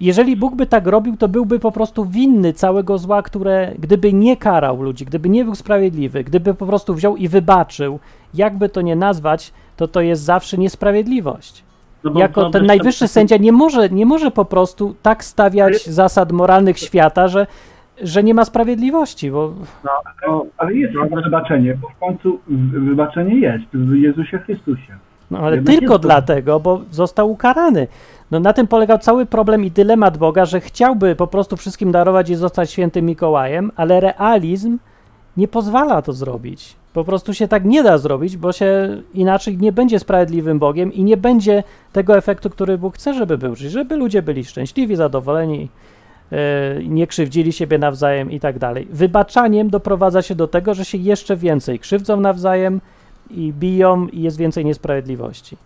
Jeżeli Bóg by tak robił, to byłby po prostu winny całego zła, które gdyby nie karał ludzi, gdyby nie był sprawiedliwy, gdyby po prostu wziął i wybaczył, jakby to nie nazwać, to to jest zawsze niesprawiedliwość. No Jako ten najwyższy sędzia nie może, nie może po prostu tak stawiać zasad moralnych świata, że, że nie ma sprawiedliwości, bo No, ale jest wybaczenie, bo w końcu wybaczenie jest w Jezusie Chrystusie. No ale Jednak tylko dlatego, bo został ukarany. No na tym polegał cały problem i dylemat Boga, że chciałby po prostu wszystkim darować i zostać świętym Mikołajem, ale realizm nie pozwala to zrobić. Po prostu się tak nie da zrobić, bo się inaczej nie będzie sprawiedliwym Bogiem i nie będzie tego efektu, który Bóg chce, żeby był. Czyli żeby ludzie byli szczęśliwi, zadowoleni, yy, nie krzywdzili siebie nawzajem i tak dalej. Wybaczaniem doprowadza się do tego, że się jeszcze więcej krzywdzą nawzajem i biją i jest więcej niesprawiedliwości.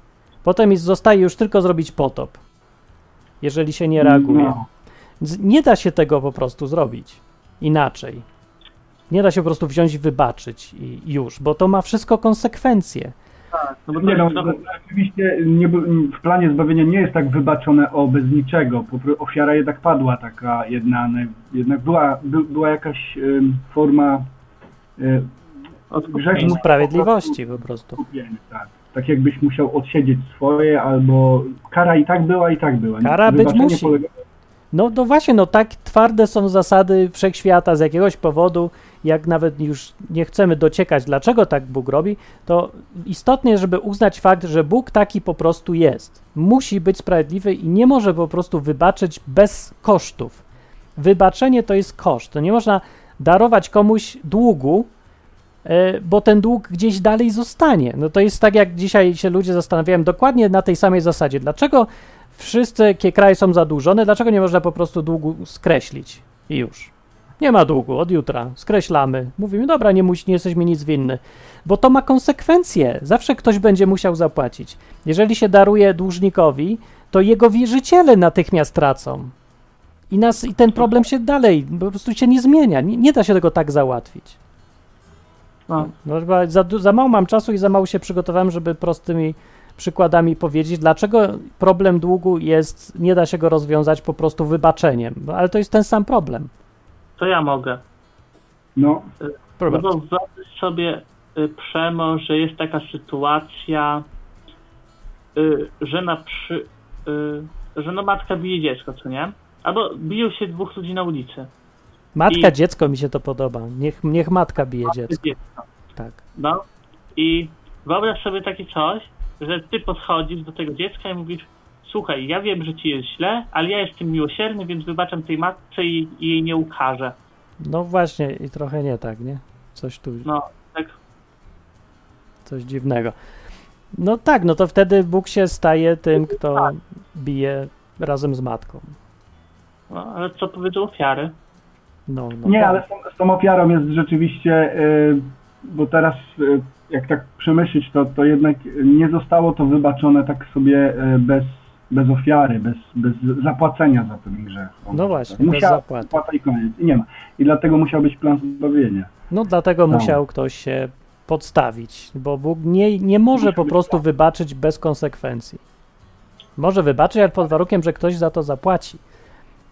Potem zostaje już tylko zrobić potop, jeżeli się nie reaguje. No. Nie da się tego po prostu zrobić inaczej. Nie da się po prostu wziąć i wybaczyć i już, bo to ma wszystko konsekwencje. No bo to Nie no, oczywiście nie, w planie zbawienia nie jest tak wybaczone o bez niczego. Po Ofiara jednak padła taka jedna, naj- jednak była, by, była jakaś ym, forma y, grzechu. Sprawiedliwości po prostu. Kupienia, tak. Tak jakbyś musiał odsiedzieć swoje, albo kara i tak była, i tak była. Kara być musi. Polega... No, no właśnie, no tak twarde są zasady wszechświata z jakiegoś powodu, jak nawet już nie chcemy dociekać, dlaczego tak Bóg robi, to istotnie, żeby uznać fakt, że Bóg taki po prostu jest. Musi być sprawiedliwy i nie może po prostu wybaczyć bez kosztów. Wybaczenie to jest koszt. To nie można darować komuś długu, bo ten dług gdzieś dalej zostanie. No to jest tak, jak dzisiaj się ludzie zastanawiają dokładnie na tej samej zasadzie. Dlaczego wszyscy kie- kraje są zadłużone, dlaczego nie można po prostu długu skreślić i już? Nie ma długu, od jutra, skreślamy. Mówimy, dobra, nie, muś, nie jesteśmy nic winny, bo to ma konsekwencje. Zawsze ktoś będzie musiał zapłacić. Jeżeli się daruje dłużnikowi, to jego wierzyciele natychmiast tracą. I, nas, I ten problem się dalej, po prostu się nie zmienia. Nie, nie da się tego tak załatwić. No, No, chyba za, za mało mam czasu i za mało się przygotowałem, żeby prostymi przykładami powiedzieć, dlaczego problem długu jest, nie da się go rozwiązać po prostu wybaczeniem. No, ale to jest ten sam problem. to ja mogę. No, No problem. bo wyobraź sobie, y, Przemo, że jest taka sytuacja, y, że na przy, y, że no matka bije dziecko, co nie? Albo biją się dwóch ludzi na ulicy. Matka, i- dziecko mi się to podoba. Niech, niech matka bije dziecko. Dziecko. Tak. No i wyobraź sobie takie coś, że ty podchodzisz do tego dziecka i mówisz słuchaj, ja wiem, że ci jest źle, ale ja jestem miłosierny, więc wybaczam tej matce i, i jej nie ukażę. No właśnie, i trochę nie tak, nie? Coś tu, No, tak coś dziwnego. No tak, no to wtedy Bóg się staje tym, kto bije razem z matką. No, ale co powiedzą ofiary? No, no nie, tak. ale z tą, ofiarą jest rzeczywiście, y, bo teraz y, jak tak przemyśleć, to, to jednak nie zostało to wybaczone tak sobie y, bez, bez ofiary, bez, bez zapłacenia za ten grzech. No właśnie, bez Musiała zapłaty. zapłata i koniec. I nie ma. I dlatego musiał być plan zbawienia. No dlatego No. musiał ktoś się podstawić, bo Bóg nie, nie może po prostu wybaczyć bez konsekwencji. Może wybaczyć, ale pod warunkiem, że ktoś za to zapłaci.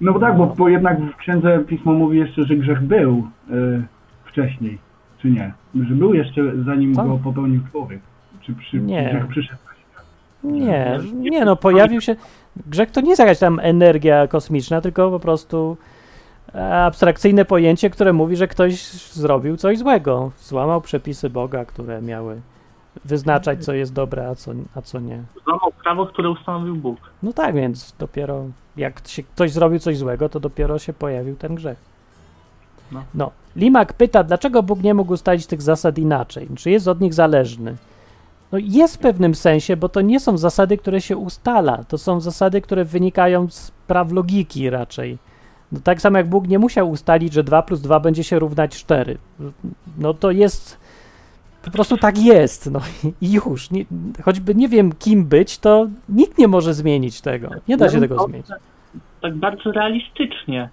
No bo tak, bo, bo jednak w księdze pismo mówi jeszcze, że grzech był y, wcześniej, czy nie? Że był jeszcze zanim Tak. go popełnił człowiek. Czy przy, Nie. grzech przyszedł? Nie, nie no, pojawił się... Grzech to nie jest jakaś tam energia kosmiczna, tylko po prostu abstrakcyjne pojęcie, które mówi, że ktoś zrobił coś złego. Złamał przepisy Boga, które miały wyznaczać, co jest dobre, a co, a co nie. Złamał prawo, które ustanowił Bóg. No tak, więc dopiero jak się ktoś zrobił coś złego, to dopiero się pojawił ten grzech. No. No. Limak pyta, dlaczego Bóg nie mógł ustalić tych zasad inaczej? Czy jest od nich zależny? No jest w pewnym sensie, bo to nie są zasady, które się ustala. To są zasady, które wynikają z praw logiki raczej. No tak samo jak Bóg nie musiał ustalić, że 2 plus 2 będzie się równać 4. No to jest... Po prostu tak jest, no i już. Nie, choćby nie wiem kim być, to nikt nie może zmienić tego. Nie da się tego zmienić. Tak bardzo realistycznie,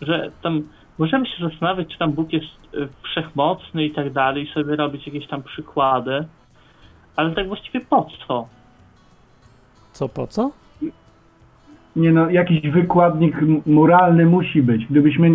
że tam możemy się zastanawiać, czy tam Bóg jest y, wszechmocny i tak dalej, i sobie robić jakieś tam przykłady, ale tak właściwie po co? Co po co? Nie no, jakiś wykładnik moralny musi być. Gdybyśmy,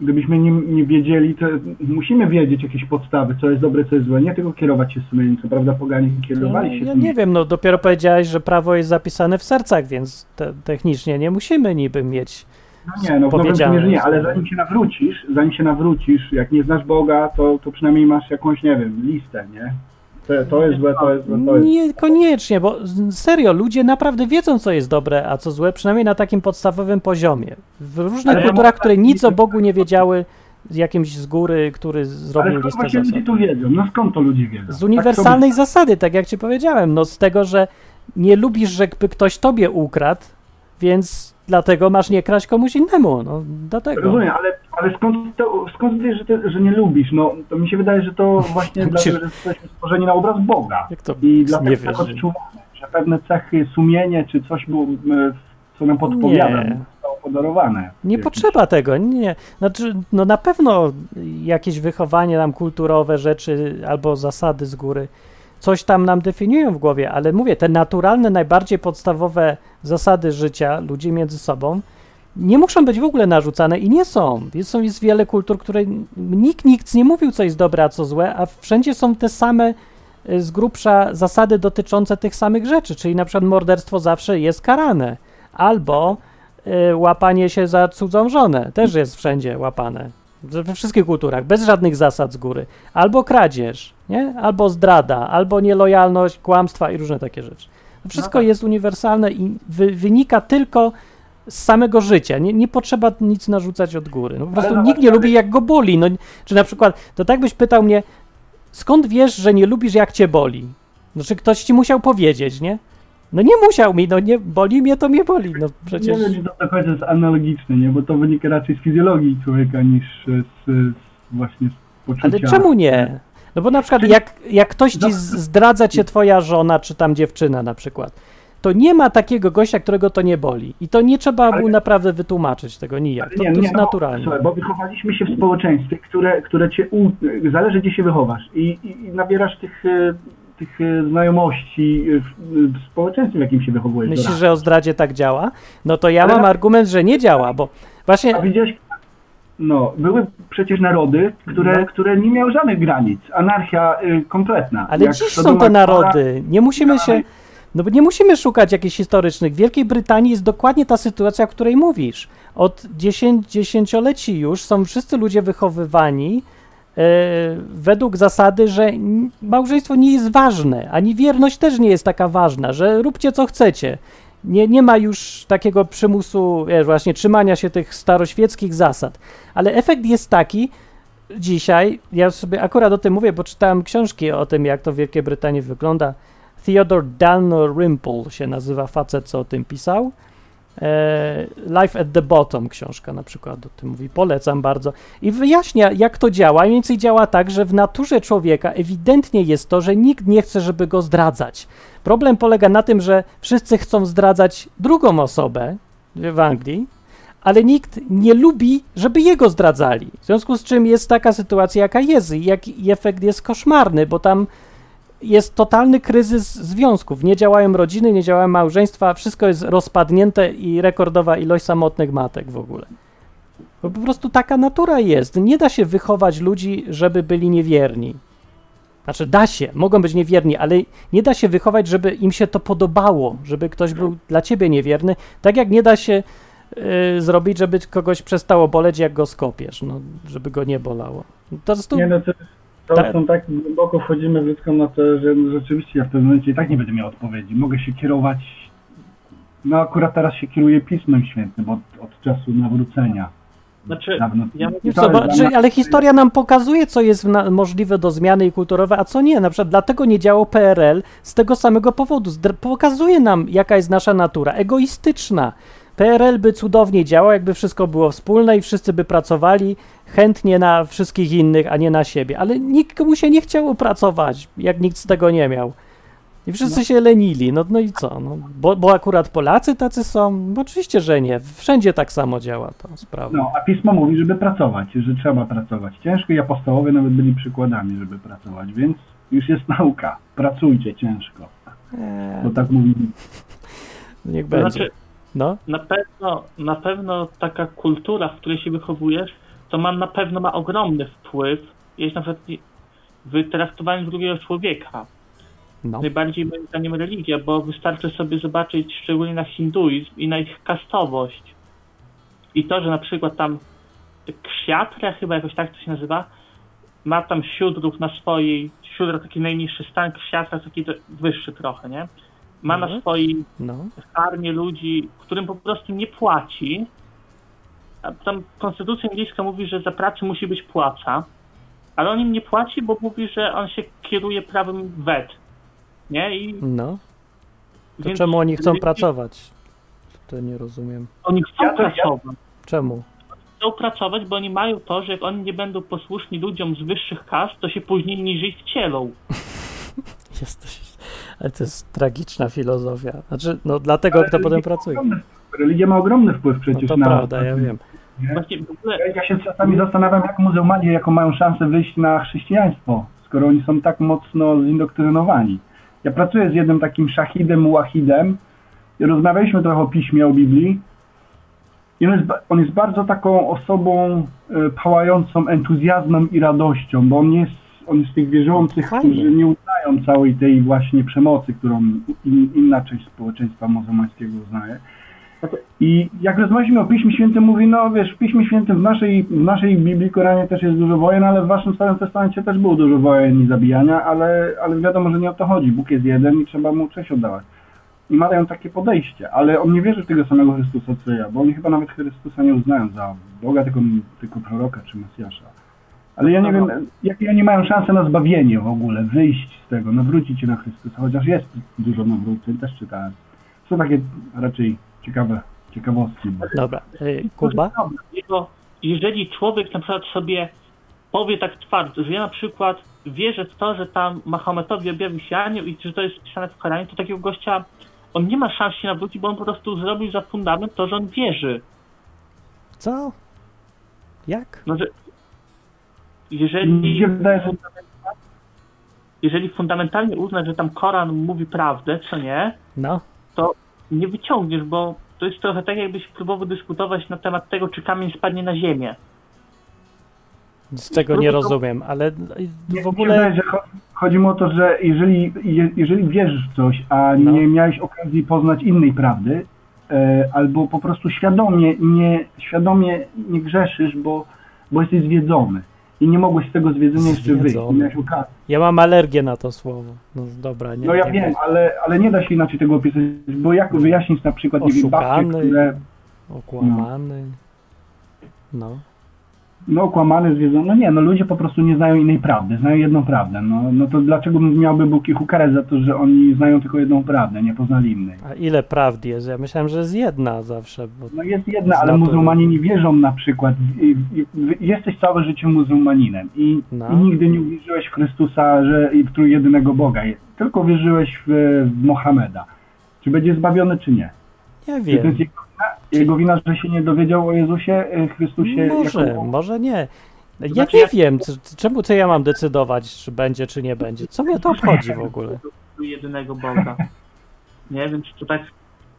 gdybyśmy nie, nie wiedzieli, to musimy wiedzieć jakieś podstawy, co jest dobre, co jest złe. Nie tylko kierować się sumieniem. Co prawda poganie kierowali się No, ja sumieniem. nie wiem, no dopiero powiedziałeś, że prawo jest zapisane w sercach, więc te, technicznie nie musimy niby mieć. No nie, no w przymierzu nie, ale zanim się nawrócisz, zanim się nawrócisz, jak nie znasz Boga, to, to przynajmniej masz jakąś, nie wiem, listę, nie? To, jest złe, to jest złe, to jest... Niekoniecznie, bo serio, ludzie naprawdę wiedzą, co jest dobre, a co złe, przynajmniej na takim podstawowym poziomie. W różnych Ale kulturach, które nic o Bogu nie wiedziały, z jakimś z góry, który Ale zrobił skąd listę zasad. ludzie to wiedzą? No skąd to ludzie wiedzą? Z uniwersalnej zasady, tak jak ci powiedziałem, no z tego, że nie lubisz, żeby ktoś tobie ukradł, więc dlatego masz nie kraść komuś innemu, no dlatego. Rozumiem, ale, ale skąd, to, skąd wiesz, że, ty, że nie lubisz? No to mi się wydaje, że to właśnie dlatego, że jesteśmy stworzeni na obraz Boga. Jak to I dlatego tak że- odczuwamy, że pewne cechy, sumienie czy coś, było, e, co nam podpowiada, Nie. zostało podarowane. Nie potrzeba tego, nie. Znaczy, no na pewno jakieś wychowanie nam kulturowe rzeczy albo zasady z góry coś tam nam definiują w głowie, ale mówię, te naturalne, najbardziej podstawowe zasady życia ludzi między sobą nie muszą być w ogóle narzucane i nie są. Jest, są, jest wiele kultur, które nikt, nikt nie mówił, co jest dobre, a co złe, a wszędzie są te same y, z grubsza zasady dotyczące tych samych rzeczy, czyli na przykład morderstwo zawsze jest karane, albo y, łapanie się za cudzą żonę też jest wszędzie łapane, we wszystkich kulturach, bez żadnych zasad z góry, albo kradzież, nie? albo zdrada, albo nielojalność, kłamstwa i różne takie rzeczy. Wszystko tak. jest uniwersalne i wy, wynika tylko z samego życia. Nie, nie potrzeba nic narzucać od góry. No, po prostu no, nikt nie lubi, jak go boli. No, czy na przykład, to tak byś pytał mnie, skąd wiesz, że nie lubisz, jak cię boli? Znaczy, ktoś ci musiał powiedzieć, nie? No nie musiał mi, no nie boli mnie, to mnie boli. No przecież. Nie wiem, czy to do końca jest analogiczne, nie? Bo to wynika raczej z fizjologii człowieka niż z, z właśnie z poczucia. Ale czemu nie? No bo na przykład jak, jak ktoś ci z- zdradza cię twoja żona, czy tam dziewczyna na przykład, to nie ma takiego gościa, którego to nie boli. I to nie trzeba Ale- mu naprawdę wytłumaczyć tego nijak. To, to jest no, naturalne. Słuchaj, bo wychowaliśmy się w społeczeństwie, które, które cię u... zależy gdzie się wychowasz i, i, i nabierasz tych, e, tych e, znajomości e, w, społeczeństwie, w jakim się wychowujesz. Myślisz, że o zdradzie tak działa? No to ja Ale mam argument, że nie działa, bo właśnie A widziałeś, no, były przecież narody, które, No. które nie miały żadnych granic. Anarchia y, kompletna. Ale Jak dziś są te narody. Nie musimy się. No bo nie musimy szukać jakichś historycznych. W Wielkiej Brytanii jest dokładnie ta sytuacja, o której mówisz. Od 10, dziesięcioleci już są wszyscy ludzie wychowywani według zasady, że małżeństwo nie jest ważne, ani wierność też nie jest taka ważna, że róbcie co chcecie. Nie, nie ma już takiego przymusu, właśnie trzymania się tych staroświeckich zasad. Ale efekt jest taki, dzisiaj, ja sobie akurat o tym mówię, bo czytałem książki o tym, jak to w Wielkiej Brytanii wygląda. Theodore Dalrymple się nazywa facet, co o tym pisał. E, Life at the Bottom książka na przykład o tym mówi, polecam bardzo. I wyjaśnia, jak to działa. Mniej więcej działa tak, że w naturze człowieka ewidentnie jest to, że nikt nie chce, żeby go zdradzać. Problem polega na tym, że wszyscy chcą zdradzać drugą osobę w Anglii, ale nikt nie lubi, żeby jego zdradzali. W związku z czym jest taka sytuacja, jaka jest i, jak, i efekt jest koszmarny, bo tam jest totalny kryzys związków. Nie działają rodziny, nie działają małżeństwa, wszystko jest rozpadnięte i rekordowa ilość samotnych matek w ogóle. Bo po prostu taka natura jest. Nie da się wychować ludzi, żeby byli niewierni. Znaczy, da się, mogą być niewierni, ale nie da się wychować, żeby im się to podobało, żeby ktoś był dla ciebie niewierny, tak jak nie da się y, zrobić, żeby kogoś przestało boleć, jak go skopiesz, no, żeby go nie bolało. To po prostu Nie no, to, to Tak. są tak głęboko wchodzimy w ludzką naturę, że rzeczywiście ja w tym momencie i tak nie będę miał odpowiedzi. Mogę się kierować, no akurat teraz się kieruję Pismem Świętym od, od czasu nawrócenia. Znaczy, Dawno. ja- ale historia nam pokazuje, co jest na, możliwe do zmiany i kulturowe, a co nie. Na przykład dlatego nie działał PRL z tego samego powodu. Pokazuje nam, jaka jest nasza natura. Egoistyczna. PRL by cudownie działał, jakby wszystko było wspólne i wszyscy by pracowali chętnie na wszystkich innych, a nie na siebie. Ale nikomu się nie chciało pracować, jak nikt z tego nie miał. I wszyscy się lenili. No, no i co? No, bo, bo akurat Polacy tacy są? No, oczywiście, że nie. Wszędzie tak samo działa ta sprawa. No, a Pismo mówi, żeby pracować, że trzeba pracować. Ciężko i apostołowie nawet byli przykładami, żeby pracować, więc już jest nauka. Pracujcie ciężko, Eee, bo tak mówi. niech będzie. znaczy, No, na pewno, na pewno taka kultura, w której się wychowujesz, to ma na pewno ma ogromny wpływ, jest na przykład w traktowaniu drugiego człowieka. no. Najbardziej moim zdaniem religia, bo wystarczy sobie zobaczyć szczególnie na hinduizm i na ich kastowość. I to, że na przykład tam ksiatra, chyba jakoś tak to się nazywa, ma tam siódrów na swojej, siódra taki najniższy stan, ksiatra taki wyższy trochę, nie? Ma na Mhm. swojej No, armię ludzi, którym po prostu nie płaci. A tam konstytucja indyjska mówi, że za pracę musi być płaca, ale on im nie płaci, bo mówi, że on się kieruje prawem wet. Nie? I no. To więc czemu oni chcą pracować? To nie rozumiem. Oni chcą Ja to- ja- pracować. Czemu? Chcą pracować, bo oni mają to, że jak oni nie będą posłuszni ludziom z wyższych kast, to się później niżej wcielą. Jesteś... Ale to jest tragiczna filozofia. Znaczy, no dlatego kto potem pracuje. Religia ma ogromny wpływ No przecież to na... prawda, ja wiem. Właśnie ogóle Ja się czasami zastanawiam, jak muzułmanie, jaką mają szansę wyjść na chrześcijaństwo, skoro oni są tak mocno zindoktrynowani. Ja pracuję z jednym takim szachidem, muahidem i rozmawialiśmy trochę o piśmie, o Biblii. I on jest, on jest bardzo taką osobą e, pałającą entuzjazmem i radością, bo on nie jest on jest z tych wierzących, Fajnie. którzy nie uznają całej tej właśnie przemocy, którą in, inna część społeczeństwa muzułmańskiego uznaje. I jak rozmawialiśmy o Piśmie Świętym, mówi, no wiesz, w Piśmie Świętym w naszej, w naszej Biblii, Koranie też jest dużo wojen, ale w waszym Starym Testamencie też było dużo wojen i zabijania, ale, ale wiadomo, że nie o to chodzi. Bóg jest jeden i trzeba mu cześć oddawać. I mają takie podejście, ale on nie wierzy w tego samego Chrystusa co ja, bo oni chyba nawet Chrystusa nie uznają za Boga, tylko, tylko proroka czy Mesjasza. Ale ja nie wiem, jakie oni mają szansę na zbawienie w ogóle, wyjść z tego, nawrócić się na Chrystusa, chociaż jest dużo nawróceń, też czytałem. Są takie raczej ciekawe ciekawostki. Dobra, y, Kuba? Jeżeli człowiek na przykład sobie powie tak twardo, że ja na przykład wierzę w to, że tam Mahometowi objawił się anioł i że to jest pisane w Koranie, to takiego gościa, on nie ma szans się nawrócić, bo on po prostu zrobił za fundament to, że on wierzy. Co? Jak? No, że jeżeli, jeżeli fundamentalnie uznasz, że tam Koran mówi prawdę, co nie, No, nie wyciągniesz, bo to jest trochę tak, jakbyś próbował dyskutować na temat tego, czy kamień spadnie na ziemię. z tego nie rozumiem, ale Nie, w ogóle... cho- chodzi mi o to, że jeżeli, je, jeżeli wierzysz w coś, a No. nie miałeś okazji poznać innej prawdy, e, albo po prostu świadomie nie, świadomie nie grzeszysz, bo, bo jesteś zwiedzony i nie mogłeś z tego zwiedzenia jeszcze wyjść, Zwiedzony. nie miałeś okazji. Ja mam alergię na to słowo. No dobra, nie No ja nie wiem, ale, ale nie da się inaczej tego opisać, bo jak wyjaśnić na przykład nie wiem, babcie, które Okłamany. No. no kłamane, zwiedzone, no nie, no ludzie po prostu nie znają innej prawdy, znają jedną prawdę, no, no to dlaczego miałby Bóg ich ukarać za to, że oni znają tylko jedną prawdę, nie poznali innej? A ile prawd jest? Ja myślałem, że jest jedna zawsze. No jest jedna, ale natury. muzułmanie nie wierzą na przykład. w- i- i- Jesteś całe życie muzułmaninem i, No. i nigdy nie uwierzyłeś w Chrystusa że, i w trójjedynego Boga. Tylko wierzyłeś w, w Mohameda. Czy będzie zbawiony, czy nie? Nie Czy to wiem. jest jego jego wina, że się nie dowiedział o Jezusie e, Chrystusie? Może, jako- może nie. Ja znaczy, nie wiem, czemu co ja mam decydować, czy będzie, czy nie będzie. Co mnie to obchodzi w ogóle? jedynego Boga. Nie wiem, czy to tak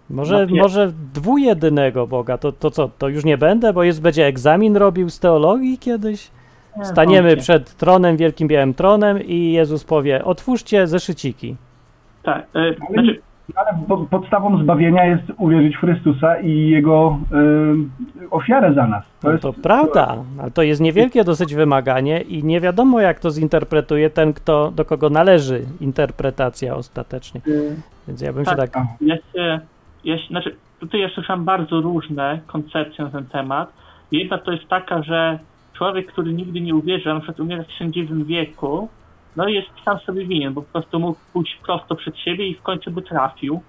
Może, No, może dwujedynego Boga, to, to co, to już nie będę, bo jest, będzie egzamin robił z teologii kiedyś? nie, Staniemy przed tronem, wielkim białym tronem i Jezus powie, otwórzcie zeszyciki. Tak, e, Ale, znaczy, ale po- podstawą zbawienia jest uwierzyć w Chrystusa i Jego e, ofiarę za nas. No jest, to prawda, ale to jest niewielkie dosyć wymaganie i nie wiadomo jak to zinterpretuje ten, kto, do kogo należy interpretacja ostatecznie. Więc ja bym się Tak. tak... Ja się, ja się, znaczy, tutaj ja słyszałem bardzo różne koncepcje na ten temat. Jedna to jest taka, że człowiek, który nigdy nie uwierzy, a na przykład umiera w XVII wieku, no jest sam sobie winien, bo po prostu mógł pójść prosto przed siebie i w końcu by trafił.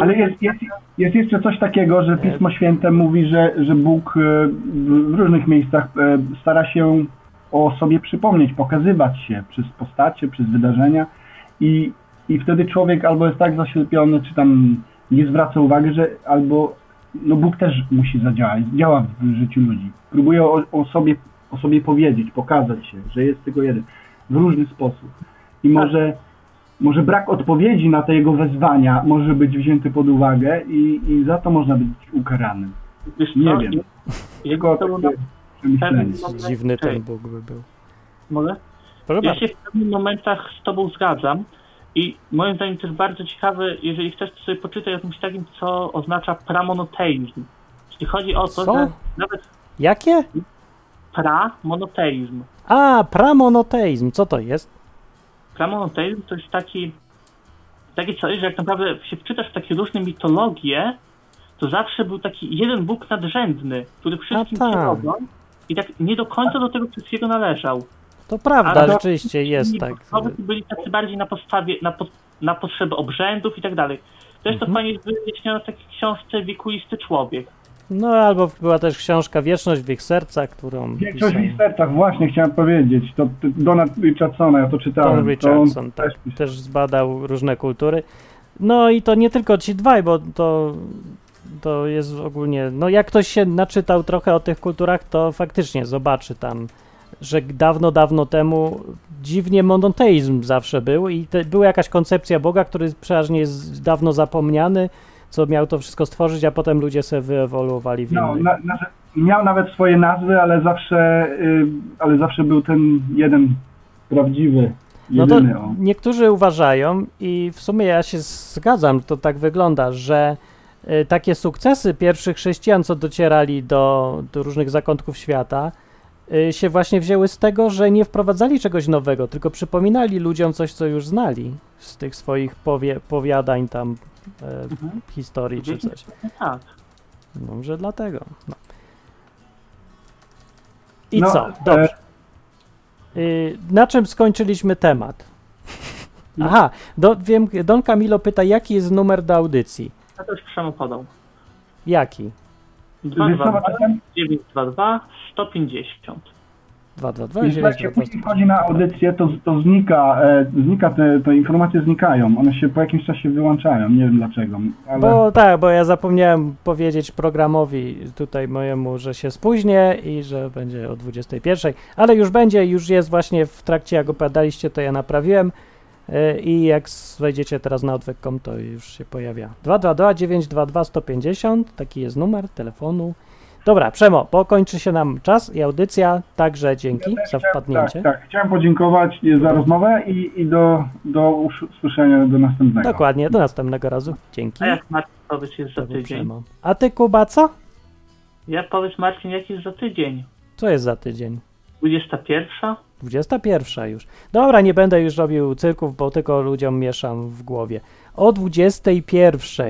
Ale jest, jest, jest jeszcze coś takiego, że Pismo Święte mówi, że, że Bóg e, w w różnych miejscach e, stara się o sobie przypomnieć, pokazywać się przez postacie, przez wydarzenia i, i wtedy człowiek albo jest tak zaślepiony, czy tam nie zwraca uwagi, że albo no Bóg też musi zadziałać, działa w życiu ludzi. Próbuje o, o, sobie, o sobie powiedzieć, pokazać się, że jest tylko jeden w różny sposób. I może może brak odpowiedzi na te jego wezwania może być wzięty pod uwagę i, i za to można być ukaranym. Wiesz Nie wiem. Jego to przemyślenie. Dziwny ten. Bóg by był. Mogę? Proszę Ja się w pewnych momentach z Tobą zgadzam i moim zdaniem to jest bardzo ciekawe, jeżeli chcesz to sobie poczytaj o czymś takim, co oznacza pramonoteizm. Czyli chodzi o to, Co? że nawet Jakie? Pramonoteizm. A, pramonoteizm, co to jest? Pramonoteizm to jest taki, takie coś, że jak naprawdę się wczytasz w takie różne mitologie, to zawsze był taki jeden Bóg nadrzędny, który wszystkim tak. kierował i tak nie do końca do tego wszystkiego należał. To prawda, to- rzeczywiście jest tak. byli tacy bardziej na podstawie, na, po, na potrzeby obrzędów i tak dalej. Też to Mhm. fajnie jest wyjaśnione w takiej książce Wiekuisty Człowiek. No albo była też książka Wieczność w ich sercach, którą Większość w ich sercach, właśnie chciałem powiedzieć. To, to Donald Richardsona, ja to czytałem. Don to Richardson, on tak, też też zbadał różne kultury. No i to nie tylko ci dwaj, bo to, to jest ogólnie, no jak ktoś się naczytał trochę o tych kulturach, to faktycznie zobaczy tam, że dawno, dawno temu dziwnie monoteizm zawsze był i te, była jakaś koncepcja Boga, który przeważnie jest dawno zapomniany, co miał to wszystko stworzyć, a potem ludzie sobie wyewoluowali w No, na, nasze, miał nawet swoje nazwy, ale zawsze, y, ale zawsze był ten jeden prawdziwy, No to jedyny. niektórzy uważają i w sumie ja się zgadzam, to tak wygląda, że y, takie sukcesy pierwszych chrześcijan, co docierali do, do różnych zakątków świata, y, się właśnie wzięły z tego, że nie wprowadzali czegoś nowego, tylko przypominali ludziom coś, co już znali z tych swoich powie, powiadań tam, Mhm. historii czy coś. No tak. No, że dlatego. No. I No, co? e, Dobrze. Y, na czym skończyliśmy temat? Aha, do, wiem, Don Camilo pyta, jaki jest numer do audycji? Ja też Przemo podał. Jaki? Wiesz co, 222 czasem, 922 150. 222 jeśli jak się 922. później wchodzi na audycję, to, to znika, e, znika te, te informacje znikają. One się po jakimś czasie wyłączają. Nie wiem dlaczego. Ale... Bo tak, bo ja zapomniałem powiedzieć programowi tutaj mojemu, że się spóźnię i że będzie o 21, ale już będzie, już jest właśnie w trakcie, jak opowiadaliście, to ja naprawiłem y, i jak wejdziecie teraz na odwyk.com, to już się pojawia 222 922 150, taki jest numer telefonu. Dobra, Przemo, pokończy się nam czas i audycja, także dzięki za wpadnięcie. Tak, tak. Chciałem podziękować za rozmowę i, i do, do usłyszenia do następnego. Dokładnie, do następnego razu. Dzięki. A jak Marcin powiedz jest za tydzień? Przemo. A ty, Kuba, co? Ja powiedz Marcin, jaki jest za tydzień? Co jest za tydzień? 21? 21 już. Dobra, nie będę już robił cyrków, bo tylko ludziom mieszam w głowie. O 21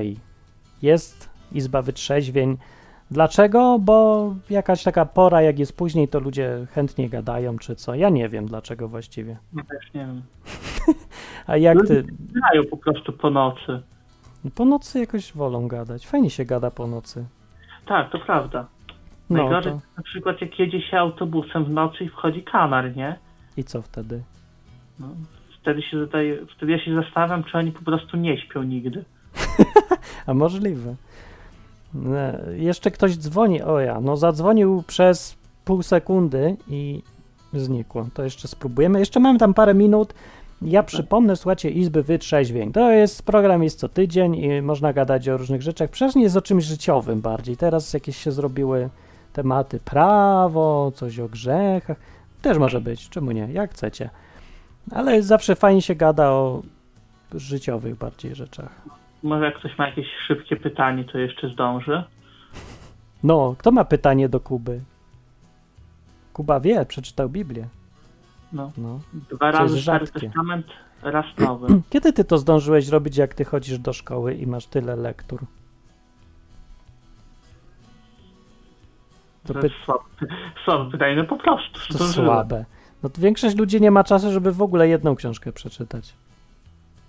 jest Izba Wytrzeźwień. Dlaczego? Bo jakaś taka pora, jak jest później, to ludzie chętnie gadają, czy co. Ja nie wiem dlaczego właściwie. No też nie wiem. A jak ty? Grają po prostu po nocy. Po nocy jakoś wolą gadać. Fajnie się gada po nocy. Tak, to prawda. No Najgorzej to na przykład jak jedzie się autobusem w nocy i wchodzi kanar, nie? i co wtedy? No, wtedy się zadaje, wtedy ja się zastanawiam, czy oni po prostu nie śpią nigdy. A możliwe. E, Jeszcze ktoś dzwoni. O ja, no zadzwonił przez pół sekundy i znikło. To jeszcze spróbujemy. Jeszcze mamy tam parę minut. Ja przypomnę, słuchajcie, Izby Wytrzeźwień. To jest program, jest co tydzień i można gadać o różnych rzeczach. Przeważnie jest o czymś życiowym bardziej. Teraz jakieś się zrobiły tematy prawo, coś o grzechach. Też może być, czemu nie, jak chcecie. Ale zawsze fajnie się gada o życiowych bardziej rzeczach. Może jak ktoś ma jakieś szybkie pytanie, to jeszcze zdąży. No, kto ma pytanie do Kuby? Kuba wie, przeczytał Biblię. No. No. Dwa razy Stary. Testament, raz Nowy. Kiedy ty to zdążyłeś robić, jak ty chodzisz do szkoły i masz tyle lektur? To, To py- słabe, słabe pytanie, no po prostu. to zdążyłem. słabe. No to większość ludzi nie ma czasu, żeby w ogóle jedną książkę przeczytać.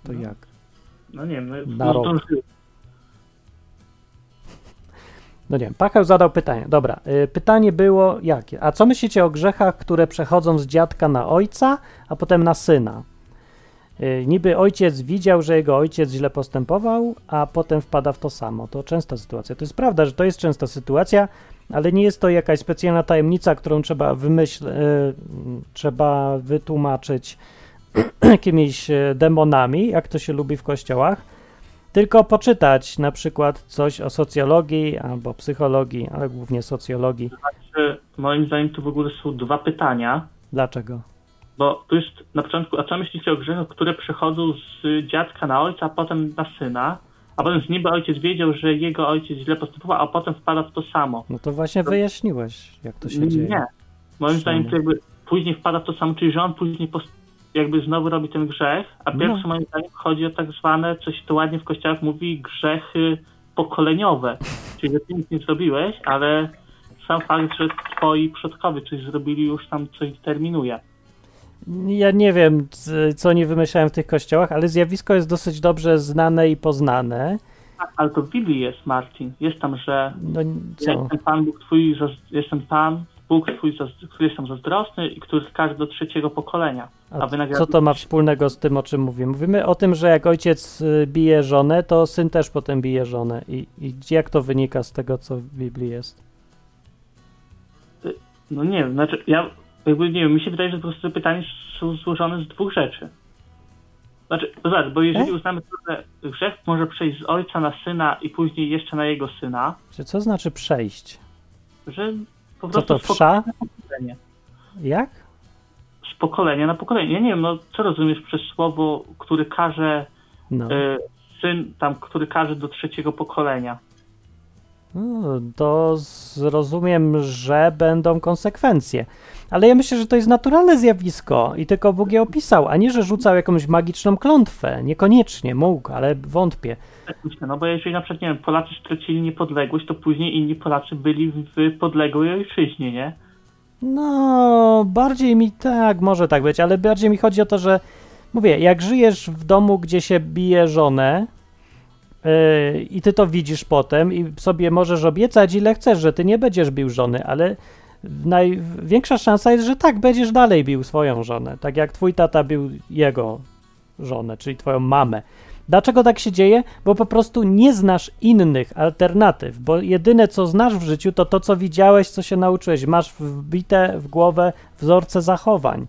To No. jak? No nie wiem, Na no, rok. No nie wiem, Pacheł zadał pytanie. Dobra, y, pytanie było jakie? A co myślicie o grzechach, które przechodzą z dziadka na ojca, a potem na syna? Y, Niby ojciec widział, że jego ojciec źle postępował, a potem wpada w to samo. To częsta sytuacja. To jest prawda, że to jest częsta sytuacja, ale nie jest to jakaś specjalna tajemnica, którą trzeba wymyśl, y, trzeba wytłumaczyć jakimiś y, demonami, jak to się lubi w kościołach. Tylko poczytać na przykład coś o socjologii albo psychologii, ale głównie socjologii. Czy Moim zdaniem tu w ogóle są dwa pytania, Dlaczego? bo tu jest na początku, a co myślicie o grzechach, które przechodzą z dziadka na ojca, a potem na syna, a potem z niby ojciec wiedział, że jego ojciec źle postępował, a potem wpada w to samo. No to właśnie wyjaśniłeś, jak to się dzieje. Nie. Moim zdaniem to jakby później wpada w to samo, czyli że on później pos- jakby znowu robi ten grzech, a No. pierwsze moim zdaniem chodzi o tak zwane, coś to ładnie w kościołach mówi, grzechy pokoleniowe. Czyli że ty nic nie zrobiłeś, ale sam fakt, że twoi przodkowie coś zrobili już tam coś terminuje. Ja nie wiem, co oni wymyślają w tych kościołach, ale zjawisko jest dosyć dobrze znane i poznane. Tak, ale to w Biblii jest, Marcin. Jest tam, że No co? jestem Pan Bóg twój, jestem Pan, Bóg zaz- który jestem zazdrosny i który każe do trzeciego pokolenia. Co to ma wspólnego z tym, o czym mówimy? Mówimy o tym, że jak ojciec y, bije żonę, to syn też potem bije żonę. I, i jak to wynika z tego, co w Biblii jest? No nie wiem, znaczy ja jakby nie wiem, mi się wydaje, że po prostu te pytania są złożone z dwóch rzeczy. Znaczy, to zobacz, bo jeżeli E? uznamy że grzech może przejść z ojca na syna i później jeszcze na jego syna, Czy co znaczy przejść? że po Co to, wsza? pokolenie. Jak? Z pokolenia na pokolenie. Ja nie wiem, no co rozumiesz przez słowo, który każe No. y, syn, tam, który każe do trzeciego pokolenia. No, to zrozumiem, że będą konsekwencje. Ale ja myślę, że to jest naturalne zjawisko i tylko Bóg je opisał, a nie, że rzucał jakąś magiczną klątwę. Niekoniecznie mógł, ale wątpię. No bo jeżeli na przykład, nie wiem, Polacy stracili niepodległość, to później inni Polacy byli w podległej ojczyźnie, nie? No, bardziej mi tak, może tak być, ale bardziej mi chodzi o to, że mówię, jak żyjesz w domu, gdzie się bije żonę yy, i ty to widzisz potem i sobie możesz obiecać ile chcesz, że ty nie będziesz bił żony, ale największa szansa jest, że tak, będziesz dalej bił swoją żonę, tak jak twój tata bił jego żonę, czyli twoją mamę. Dlaczego tak się dzieje? Bo po prostu nie znasz innych alternatyw, bo jedyne co znasz w życiu to to, co widziałeś, co się nauczyłeś. Masz wbite w głowę wzorce zachowań.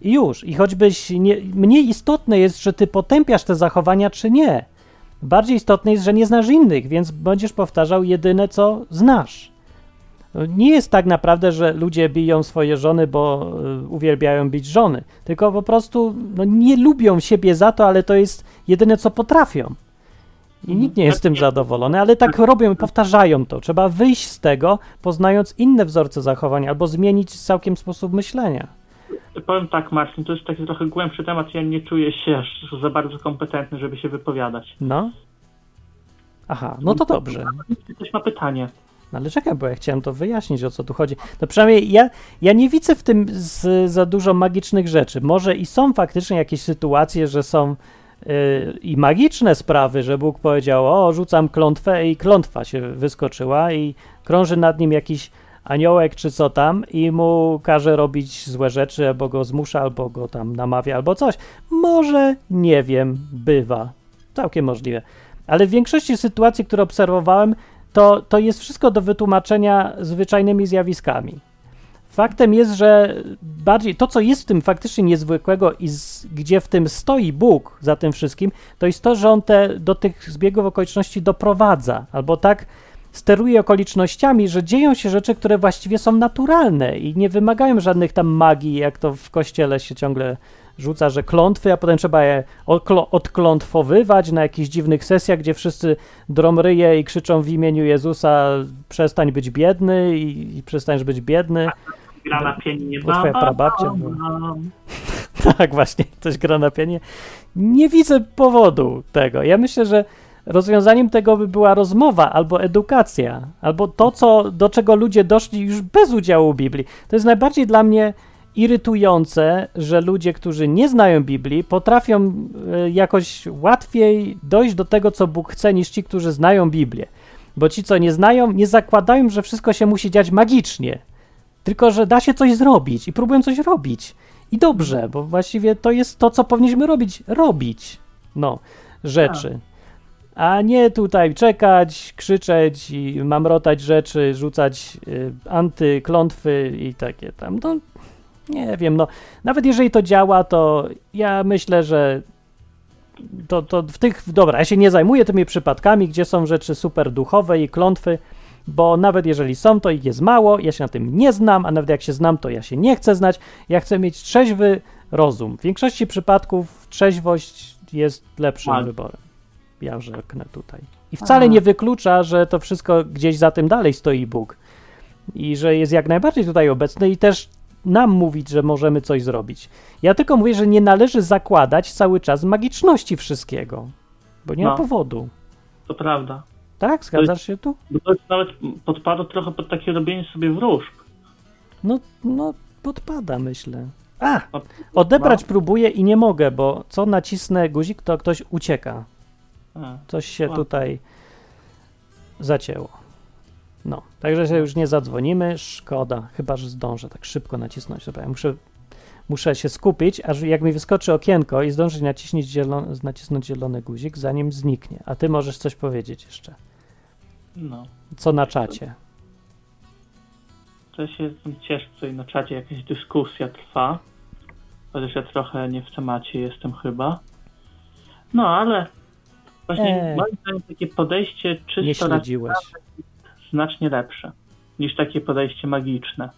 I już. I choćbyś nie, mniej istotne jest, że ty potępiasz te zachowania, czy nie. Bardziej istotne jest, że nie znasz innych, więc będziesz powtarzał jedyne, co znasz. Nie jest tak naprawdę, że ludzie biją swoje żony, bo y, uwielbiają bić żony, tylko po prostu no, nie lubią siebie za to, ale to jest jedyne, co potrafią. I nikt nie jest z tym zadowolony, ale tak robią i powtarzają to. Trzeba wyjść z tego, poznając inne wzorce zachowań, albo zmienić całkiem sposób myślenia. Powiem tak, Marcin, to jest taki trochę głębszy temat. Ja nie czuję się aż za bardzo kompetentny, żeby się wypowiadać. No. Aha, no to dobrze. Ktoś ma pytanie. No ale czekaj, bo ja chciałem to wyjaśnić, o co tu chodzi. No przynajmniej ja, ja nie widzę w tym z, za dużo magicznych rzeczy. Może i są faktycznie jakieś sytuacje, że są i magiczne sprawy, że Bóg powiedział, o, rzucam klątwę i klątwa się wyskoczyła i krąży nad nim jakiś aniołek czy co tam i mu każe robić złe rzeczy, albo go zmusza, albo go tam namawia, albo coś. Może, nie wiem, bywa. Całkiem możliwe. Ale w większości sytuacji, które obserwowałem, to, to jest wszystko do wytłumaczenia zwyczajnymi zjawiskami. Faktem jest, że bardziej to, co jest w tym faktycznie niezwykłego i z, gdzie w tym stoi Bóg za tym wszystkim, to jest to, że on te, do tych zbiegów okoliczności doprowadza, albo tak steruje okolicznościami, że dzieją się rzeczy, które właściwie są naturalne i nie wymagają żadnych tam magii, jak to w kościele się ciągle rzuca, że klątwy, a potem trzeba je odklątwowywać na jakichś dziwnych sesjach, gdzie wszyscy dromryje i krzyczą w imieniu Jezusa przestań być biedny i, i być biedny. Gra na pianinie. Bo twoja prababcia była. Tak, właśnie, coś gra na pianie. Nie widzę powodu tego. Ja myślę, że rozwiązaniem tego by była rozmowa albo edukacja, albo to, co, do czego ludzie doszli już bez udziału Biblii. To jest najbardziej dla mnie irytujące, że ludzie, którzy nie znają Biblii, potrafią y, jakoś łatwiej dojść do tego, co Bóg chce, niż ci, którzy znają Biblię. Bo ci, co nie znają, nie zakładają, że wszystko się musi dziać magicznie, tylko że da się coś zrobić i próbują coś robić. I dobrze, bo właściwie to jest to, co powinniśmy robić. Robić. No, rzeczy. A nie tutaj czekać, krzyczeć i mamrotać rzeczy, rzucać y, antyklątwy i takie tam. No, nie wiem, no. Nawet jeżeli to działa, to ja myślę, że to, to w tych. Dobra, ja się nie zajmuję tymi przypadkami, gdzie są rzeczy super duchowe i klątwy, bo nawet jeżeli są, to ich jest mało, ja się na tym nie znam, a nawet jak się znam, to ja się nie chcę znać. Ja chcę mieć trzeźwy rozum. W większości przypadków trzeźwość jest lepszym wyborem. Ja rzeknę tutaj. I wcale nie wyklucza, że to wszystko gdzieś za tym dalej stoi Bóg. I że jest jak najbardziej tutaj obecny i też nam mówić, że możemy coś zrobić. Ja tylko mówię, że nie należy zakładać cały czas magiczności wszystkiego, bo nie ma No. powodu. To prawda. Tak? Zgadzasz się tu? To jest nawet podpada trochę pod takie robienie sobie wróżb. No, no podpada, myślę. A, odebrać próbuję i nie mogę, bo co nacisnę guzik, to ktoś ucieka. Coś się tutaj zacięło. No, także się już nie zadzwonimy. Szkoda, chyba że zdążę tak szybko nacisnąć. Dobra, ja muszę, muszę się skupić, aż jak mi wyskoczy okienko i zdążyć nacisnąć zielony, nacisnąć zielony guzik, zanim zniknie. A ty możesz coś powiedzieć jeszcze. No. Co na czacie? To się cieszę, że na czacie jakaś dyskusja trwa. Chociaż ja trochę nie w temacie jestem chyba. No, ale właśnie Eee. moim zdaniem takie podejście czysto śledziłeś. znacznie lepsze niż takie podejście magiczne.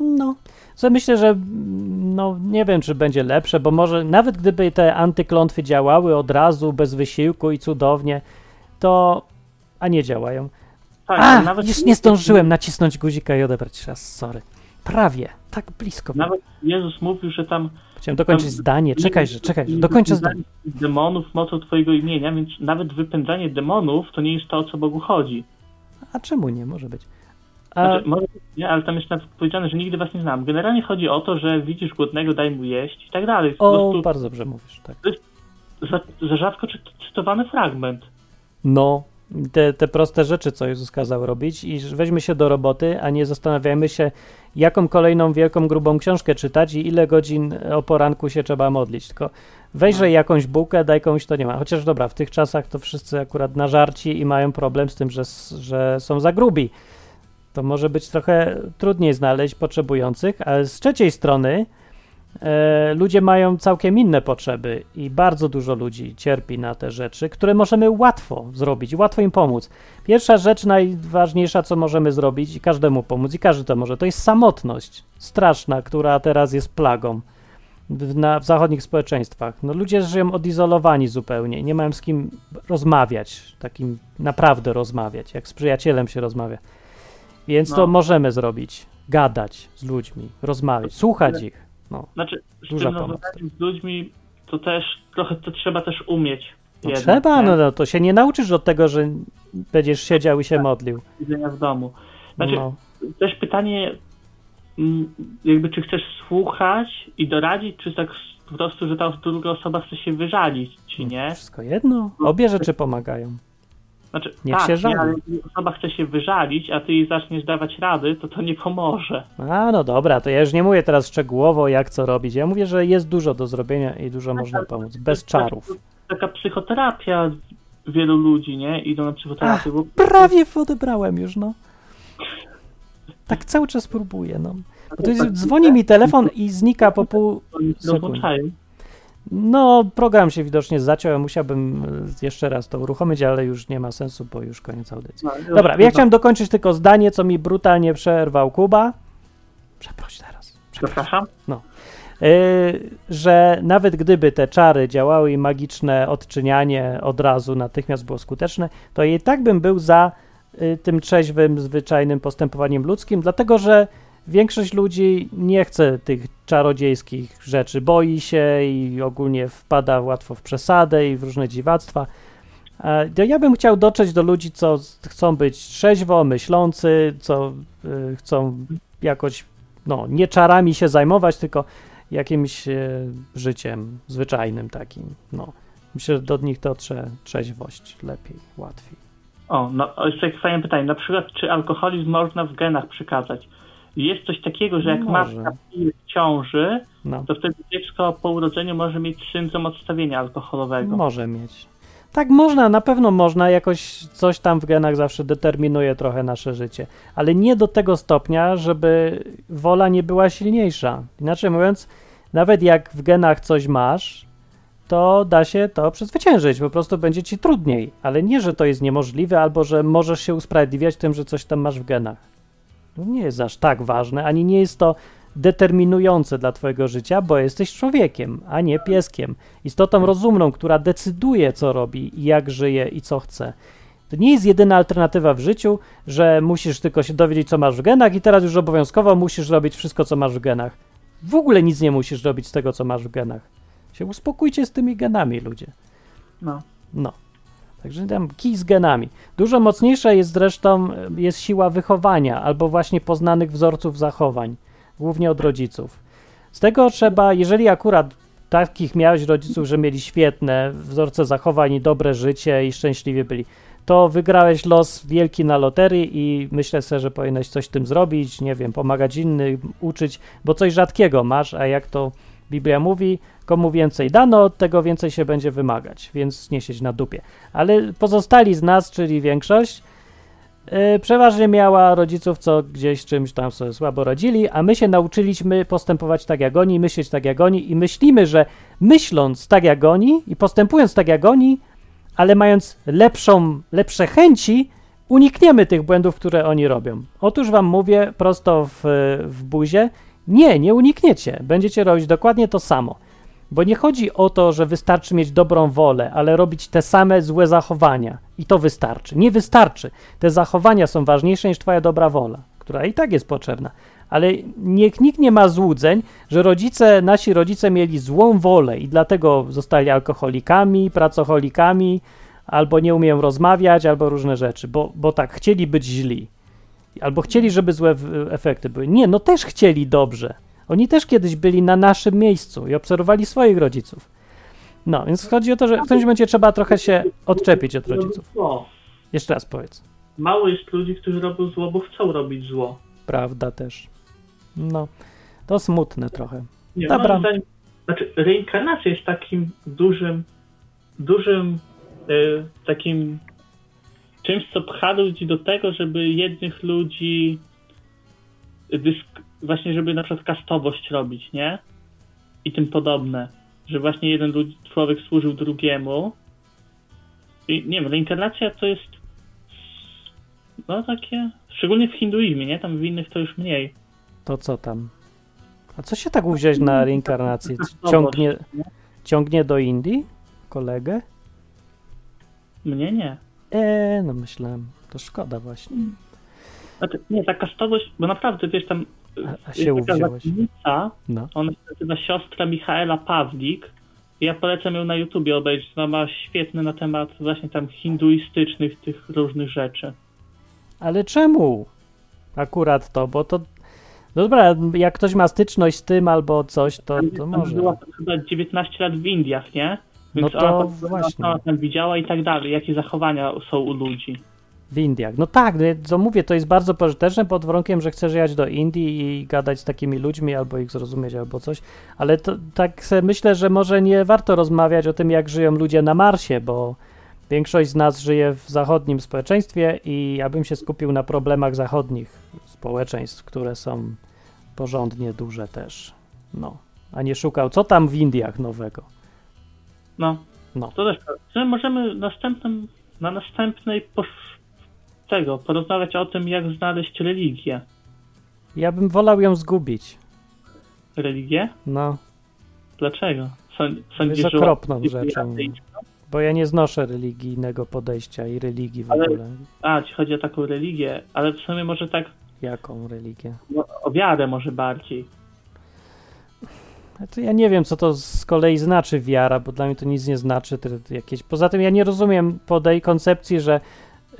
No, co myślę, że mm, no nie wiem, czy będzie lepsze, bo może nawet gdyby te antyklątwy działały od razu, bez wysiłku i cudownie, to a nie działają. Tak, A, nawet już nie zdążyłem nacisnąć guzika i odebrać raz, sorry. Prawie, tak blisko. Nawet Jezus mówił, że tam Chciałem dokończyć tam- zdanie, czekaj, że czekaj, że dokończę zdanie. demonów mocą twojego imienia, więc nawet wypędzanie demonów to nie jest to, o co Bogu chodzi. A czemu nie, może być. A, Znaczy, może, nie, ale tam jest nawet powiedziane, że nigdy was nie znam. Generalnie chodzi o to, że widzisz głodnego, daj mu jeść i tak dalej. O, prostu bardzo dobrze mówisz, tak. za, za rzadko cytowany fragment. No, te, te proste rzeczy, co Jezus kazał robić i weźmy się do roboty, a nie zastanawiajmy się, jaką kolejną wielką, grubą książkę czytać i ile godzin o poranku się trzeba modlić. Tylko wejrzyj jakąś bułkę, daj komuś, to nie ma. Chociaż dobra, w tych czasach to wszyscy akurat na żarci i mają problem z tym, że, że są za grubi. To może być trochę trudniej znaleźć potrzebujących, ale z trzeciej strony e, ludzie mają całkiem inne potrzeby i bardzo dużo ludzi cierpi na te rzeczy, które możemy łatwo zrobić, łatwo im pomóc. Pierwsza rzecz, najważniejsza, co możemy zrobić i każdemu pomóc, i każdy to może, to jest samotność straszna, która teraz jest plagą w, na, w zachodnich społeczeństwach. No, ludzie żyją odizolowani zupełnie, nie mają z kim rozmawiać, takim naprawdę rozmawiać, jak z przyjacielem się rozmawia. Więc to No. możemy zrobić, gadać z ludźmi, rozmawiać, słuchać ich. No. Znaczy, z Duża tym pomoc. z ludźmi to też trochę to trzeba też umieć. No jednak, trzeba, nie? no, no to się nie nauczysz od tego, że będziesz siedział i się modlił. Siedzenia w domu. Znaczy, No. też pytanie, mm, jakby czy chcesz słuchać i doradzić, czy tak po prostu, że ta druga osoba chce się wyżalić ci, nie? Wszystko jedno. Obie rzeczy pomagają. Znaczy, Niech tak, się żali. ale jeżeli osoba chce się wyżalić, a ty jej zaczniesz dawać rady, to to nie pomoże. A no dobra, to ja już nie mówię teraz szczegółowo, jak co robić. Ja mówię, że jest dużo do zrobienia i dużo można pomóc. Bez czarów. Taka psychoterapia wielu ludzi, nie? Idą na psychoterapię, bo Prawie odebrałem już, no. Tak cały czas próbuję, no. Bo to jest, dzwoni mi telefon i znika po pół sekundy. No, program się widocznie zaciął, ja musiałbym e, jeszcze raz to uruchomić, ale już nie ma sensu, bo już koniec audycji. No, Dobra, ja chciałem dokończyć tylko zdanie, co mi brutalnie przerwał Kuba. Przeproś teraz. Przepraszam? Yy, że nawet gdyby te czary działały i magiczne odczynianie od razu natychmiast było skuteczne, to i tak bym był za y, tym trzeźwym, zwyczajnym postępowaniem ludzkim, dlatego że większość ludzi nie chce tych czarodziejskich rzeczy, boi się i ogólnie wpada łatwo w przesadę i w różne dziwactwa. E, Ja bym chciał dotrzeć do ludzi, co chcą być trzeźwo, myślący, co y, chcą jakoś no, nie czarami się zajmować, tylko jakimś e, życiem zwyczajnym takim. No. Myślę, że do nich dotrze trzeźwość lepiej, łatwiej. O, no jeszcze takie fajne pytanie. Na przykład, czy alkoholizm można w genach przekazać? Jest coś takiego, że jak Może. matka pije w ciąży, No, to wtedy dziecko po urodzeniu może mieć syndrom odstawienia alkoholowego. może mieć. Tak, można, na pewno można, jakoś coś tam w genach zawsze determinuje trochę nasze życie, ale nie do tego stopnia, żeby wola nie była silniejsza. Inaczej mówiąc, nawet jak w genach coś masz, to da się to przezwyciężyć, po prostu będzie ci trudniej, ale nie, że to jest niemożliwe, albo że możesz się usprawiedliwiać tym, że coś tam masz w genach. Nie jest aż tak ważne, ani nie jest to determinujące dla twojego życia, bo jesteś człowiekiem, a nie pieskiem. Istotą rozumną, która decyduje, co robi, i jak żyje i co chce. To nie jest jedyna alternatywa w życiu, że musisz tylko się dowiedzieć, co masz w genach, i teraz już obowiązkowo musisz robić wszystko, co masz w genach. W ogóle nic nie musisz robić z tego, co masz w genach. Się uspokójcie z tymi genami, ludzie. No. No. Także tam kij z genami. Dużo mocniejsza jest zresztą jest siła wychowania albo właśnie poznanych wzorców zachowań, głównie od rodziców. Z tego trzeba, jeżeli akurat takich miałeś rodziców, że mieli świetne wzorce zachowań i dobre życie i szczęśliwie byli, to wygrałeś los wielki na loterii i myślę sobie, że powinieneś coś z tym zrobić, nie wiem, pomagać innym, uczyć, bo coś rzadkiego masz, a jak to Biblia mówi, komu więcej dano, tego więcej się będzie wymagać, więc nie siedź na dupie. Ale pozostali z nas, czyli większość, yy, przeważnie miała rodziców, co gdzieś czymś tam sobie słabo radzili, a my się nauczyliśmy postępować tak jak oni, myśleć tak jak oni i myślimy, że myśląc tak jak oni i postępując tak jak oni, ale mając lepszą, lepsze chęci, unikniemy tych błędów, które oni robią. Otóż wam mówię prosto w, w buzie, nie, nie unikniecie. Będziecie robić dokładnie to samo. Bo nie chodzi o to, że wystarczy mieć dobrą wolę, ale robić te same złe zachowania. I to wystarczy. Nie wystarczy. Te zachowania są ważniejsze niż twoja dobra wola, która i tak jest potrzebna. Ale niech nikt nie ma złudzeń, że rodzice, nasi rodzice mieli złą wolę i dlatego zostali alkoholikami, pracocholikami, albo nie umieją rozmawiać, albo różne rzeczy, bo, bo tak, chcieli być źli. Albo chcieli, żeby złe efekty były. Nie, no też chcieli dobrze. Oni też kiedyś byli na naszym miejscu i obserwowali swoich rodziców. No, więc chodzi o to, że w którymś momencie trzeba trochę się odczepić od rodziców. Zło. Jeszcze raz powiedz. Mało jest ludzi, którzy robią zło, bo chcą robić zło. Prawda też. No, to smutne trochę. Nie, Dobra. zdaniem, znaczy reinkarnacja jest takim dużym, dużym y, takim czymś, co pcha ludzi do tego, żeby jednych ludzi dysk- właśnie, żeby na przykład kastowość robić, nie? I tym podobne. Że właśnie jeden ludzi, człowiek służył drugiemu. I nie wiem, reinkarnacja to jest no takie, szczególnie w hinduizmie, nie? Tam w innych to już mniej. To co tam? A co się tak uwziąłeś na reinkarnację? Ciągnie, ciągnie do Indii kolegę? Mnie nie. Eee, no myślałem. To szkoda właśnie. Znaczy, nie, ta kastowość, bo naprawdę, wiesz, tam A- a jest się taka uwziąłeś. zakonnica, No. ona się nazywa siostra Michaela Pawlik ja polecam ją na YouTubie obejrzeć, ona ma świetny na temat właśnie tam hinduistycznych tych różnych rzeczy. Ale czemu akurat to? Bo to. No dobra, jak ktoś ma styczność z tym albo coś, to, to może. Była chyba 19 lat w Indiach, nie? No to ona tam, właśnie. Tam widziała i tak dalej, jakie zachowania są u ludzi. W Indiach. No tak, no, co mówię, to jest bardzo pożyteczne pod warunkiem, że chcesz jechać do Indii i gadać z takimi ludźmi, albo ich zrozumieć, albo coś. Ale to, tak myślę, że może nie warto rozmawiać o tym, jak żyją ludzie na Marsie, bo większość z nas żyje w zachodnim społeczeństwie i ja bym się skupił na problemach zachodnich społeczeństw, które są porządnie duże też. No, a nie szukał, co tam w Indiach nowego. No. No. To też że możemy następnym, na następnej posz... tego porozmawiać o tym, jak znaleźć religię. Ja bym wolał ją zgubić. Religię? No, Dlaczego? Sąd, jest sądzisz, że okropną łatwiej rzeczą. Bo ja nie znoszę religijnego podejścia i religii w Ale- ogóle. A, ci chodzi o taką religię, ale w sumie może tak Jaką religię? no, o wiarę może bardziej. Ja nie wiem, co to z kolei znaczy wiara, bo dla mnie to nic nie znaczy. Jakieś... Poza tym ja nie rozumiem podej koncepcji, że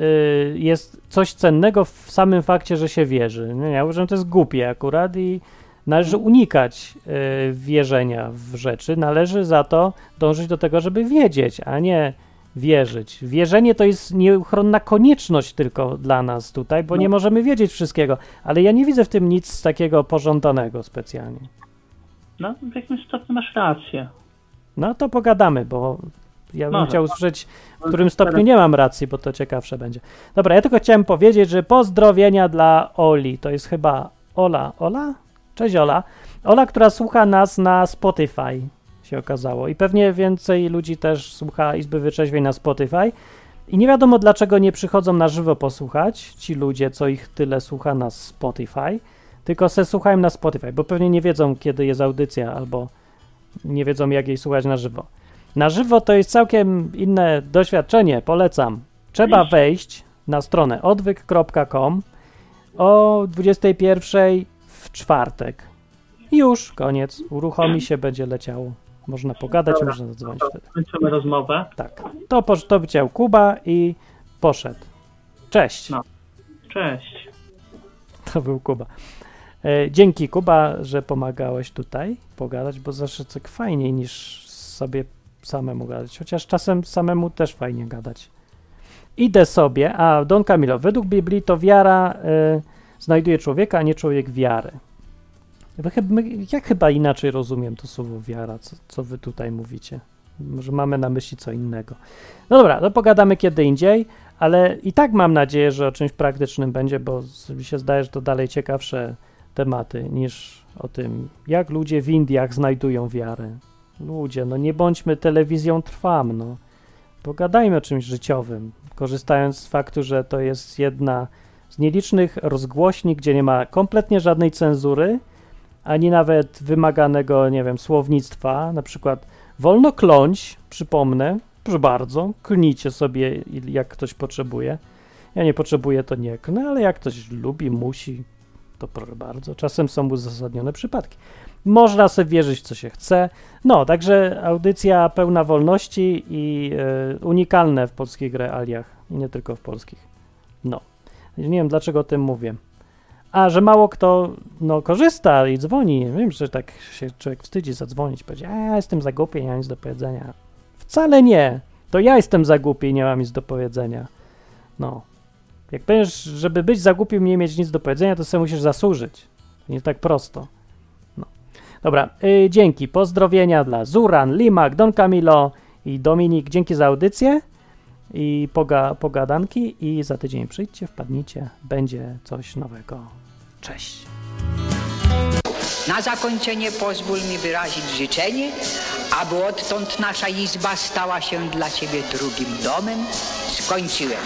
y, jest coś cennego w samym fakcie, że się wierzy. Nie, ja uważam, że to jest głupie akurat i należy unikać y, wierzenia w rzeczy. Należy za to dążyć do tego, żeby wiedzieć, a nie wierzyć. Wierzenie to jest nieuchronna konieczność tylko dla nas tutaj, bo No. nie możemy wiedzieć wszystkiego, ale ja nie widzę w tym nic takiego pożądanego specjalnie. No, w jakimś stopniu masz rację. No to pogadamy, bo ja bym Może. chciał usłyszeć, w którym stopniu nie mam racji, bo to ciekawsze będzie. Dobra, ja tylko chciałem powiedzieć, że pozdrowienia dla Oli. To jest chyba Ola. Ola? Cześć Ola. Ola, która słucha nas na Spotify, się okazało. I pewnie więcej ludzi też słucha Izby Wyczeźwień na Spotify. I nie wiadomo, dlaczego nie przychodzą na żywo posłuchać ci ludzie, co ich tyle słucha na Spotify, tylko se słuchają na Spotify, bo pewnie nie wiedzą, kiedy jest audycja, albo nie wiedzą, jak jej słuchać na żywo. Na żywo to jest całkiem inne doświadczenie, polecam. Trzeba wejść na stronę odwyk.com o 21 w czwartek. Już, koniec. Uruchomi się, będzie leciało. Można pogadać, Dobra. można zadzwonić wtedy. Kończymy rozmowę. Tak. To, to chciał Kuba i poszedł. Cześć. No. Cześć. To był Kuba. E, dzięki Kuba, że pomagałeś tutaj pogadać, bo zawsze tak fajniej niż sobie samemu gadać. Chociaż czasem samemu też fajnie gadać. Idę sobie, a Don Camilo, według Biblii to wiara e, znajduje człowieka, a nie człowiek wiary. Wy chyb- my- Ja chyba inaczej rozumiem to słowo wiara, co, co wy tutaj mówicie. Może mamy na myśli co innego. No dobra, to pogadamy kiedy indziej, ale i tak mam nadzieję, że o czymś praktycznym będzie, bo mi się zdaje, że to dalej ciekawsze tematy niż o tym, jak ludzie w Indiach znajdują wiarę. Ludzie, no nie bądźmy telewizją trwam, no. Pogadajmy o czymś życiowym. korzystając z faktu, że to jest jedna z nielicznych rozgłośni, gdzie nie ma kompletnie żadnej cenzury, ani nawet wymaganego, nie wiem, słownictwa, na przykład wolno kląć, przypomnę, proszę bardzo, klnijcie sobie, jak ktoś potrzebuje. Ja nie potrzebuję, to nie klnę, ale jak ktoś lubi, musi, to proszę bardzo. Czasem są uzasadnione przypadki. Można sobie wierzyć, co się chce. No, także audycja pełna wolności i e, unikalne w polskich realiach, i nie tylko w polskich. No, nie wiem, dlaczego o tym mówię. A, że mało kto no, korzysta i dzwoni. Wiem, że tak się człowiek wstydzi zadzwonić, powiedzieć, a ja jestem za głupi, nie mam nic do powiedzenia. Wcale nie. To ja jestem za głupi i nie mam nic do powiedzenia. No. Jak będziesz, żeby być za głupim nie mieć nic do powiedzenia, to sobie musisz zasłużyć. Nie tak prosto. No. Dobra, yy, dzięki. Pozdrowienia dla Zuran, Limak, Don Camilo i Dominik. Dzięki za audycję i poga, pogadanki i za tydzień przyjdźcie, wpadnijcie, będzie coś nowego. Cześć. Na zakończenie pozwól mi wyrazić życzenie, aby odtąd nasza izba stała się dla Ciebie drugim domem. Skończyłem.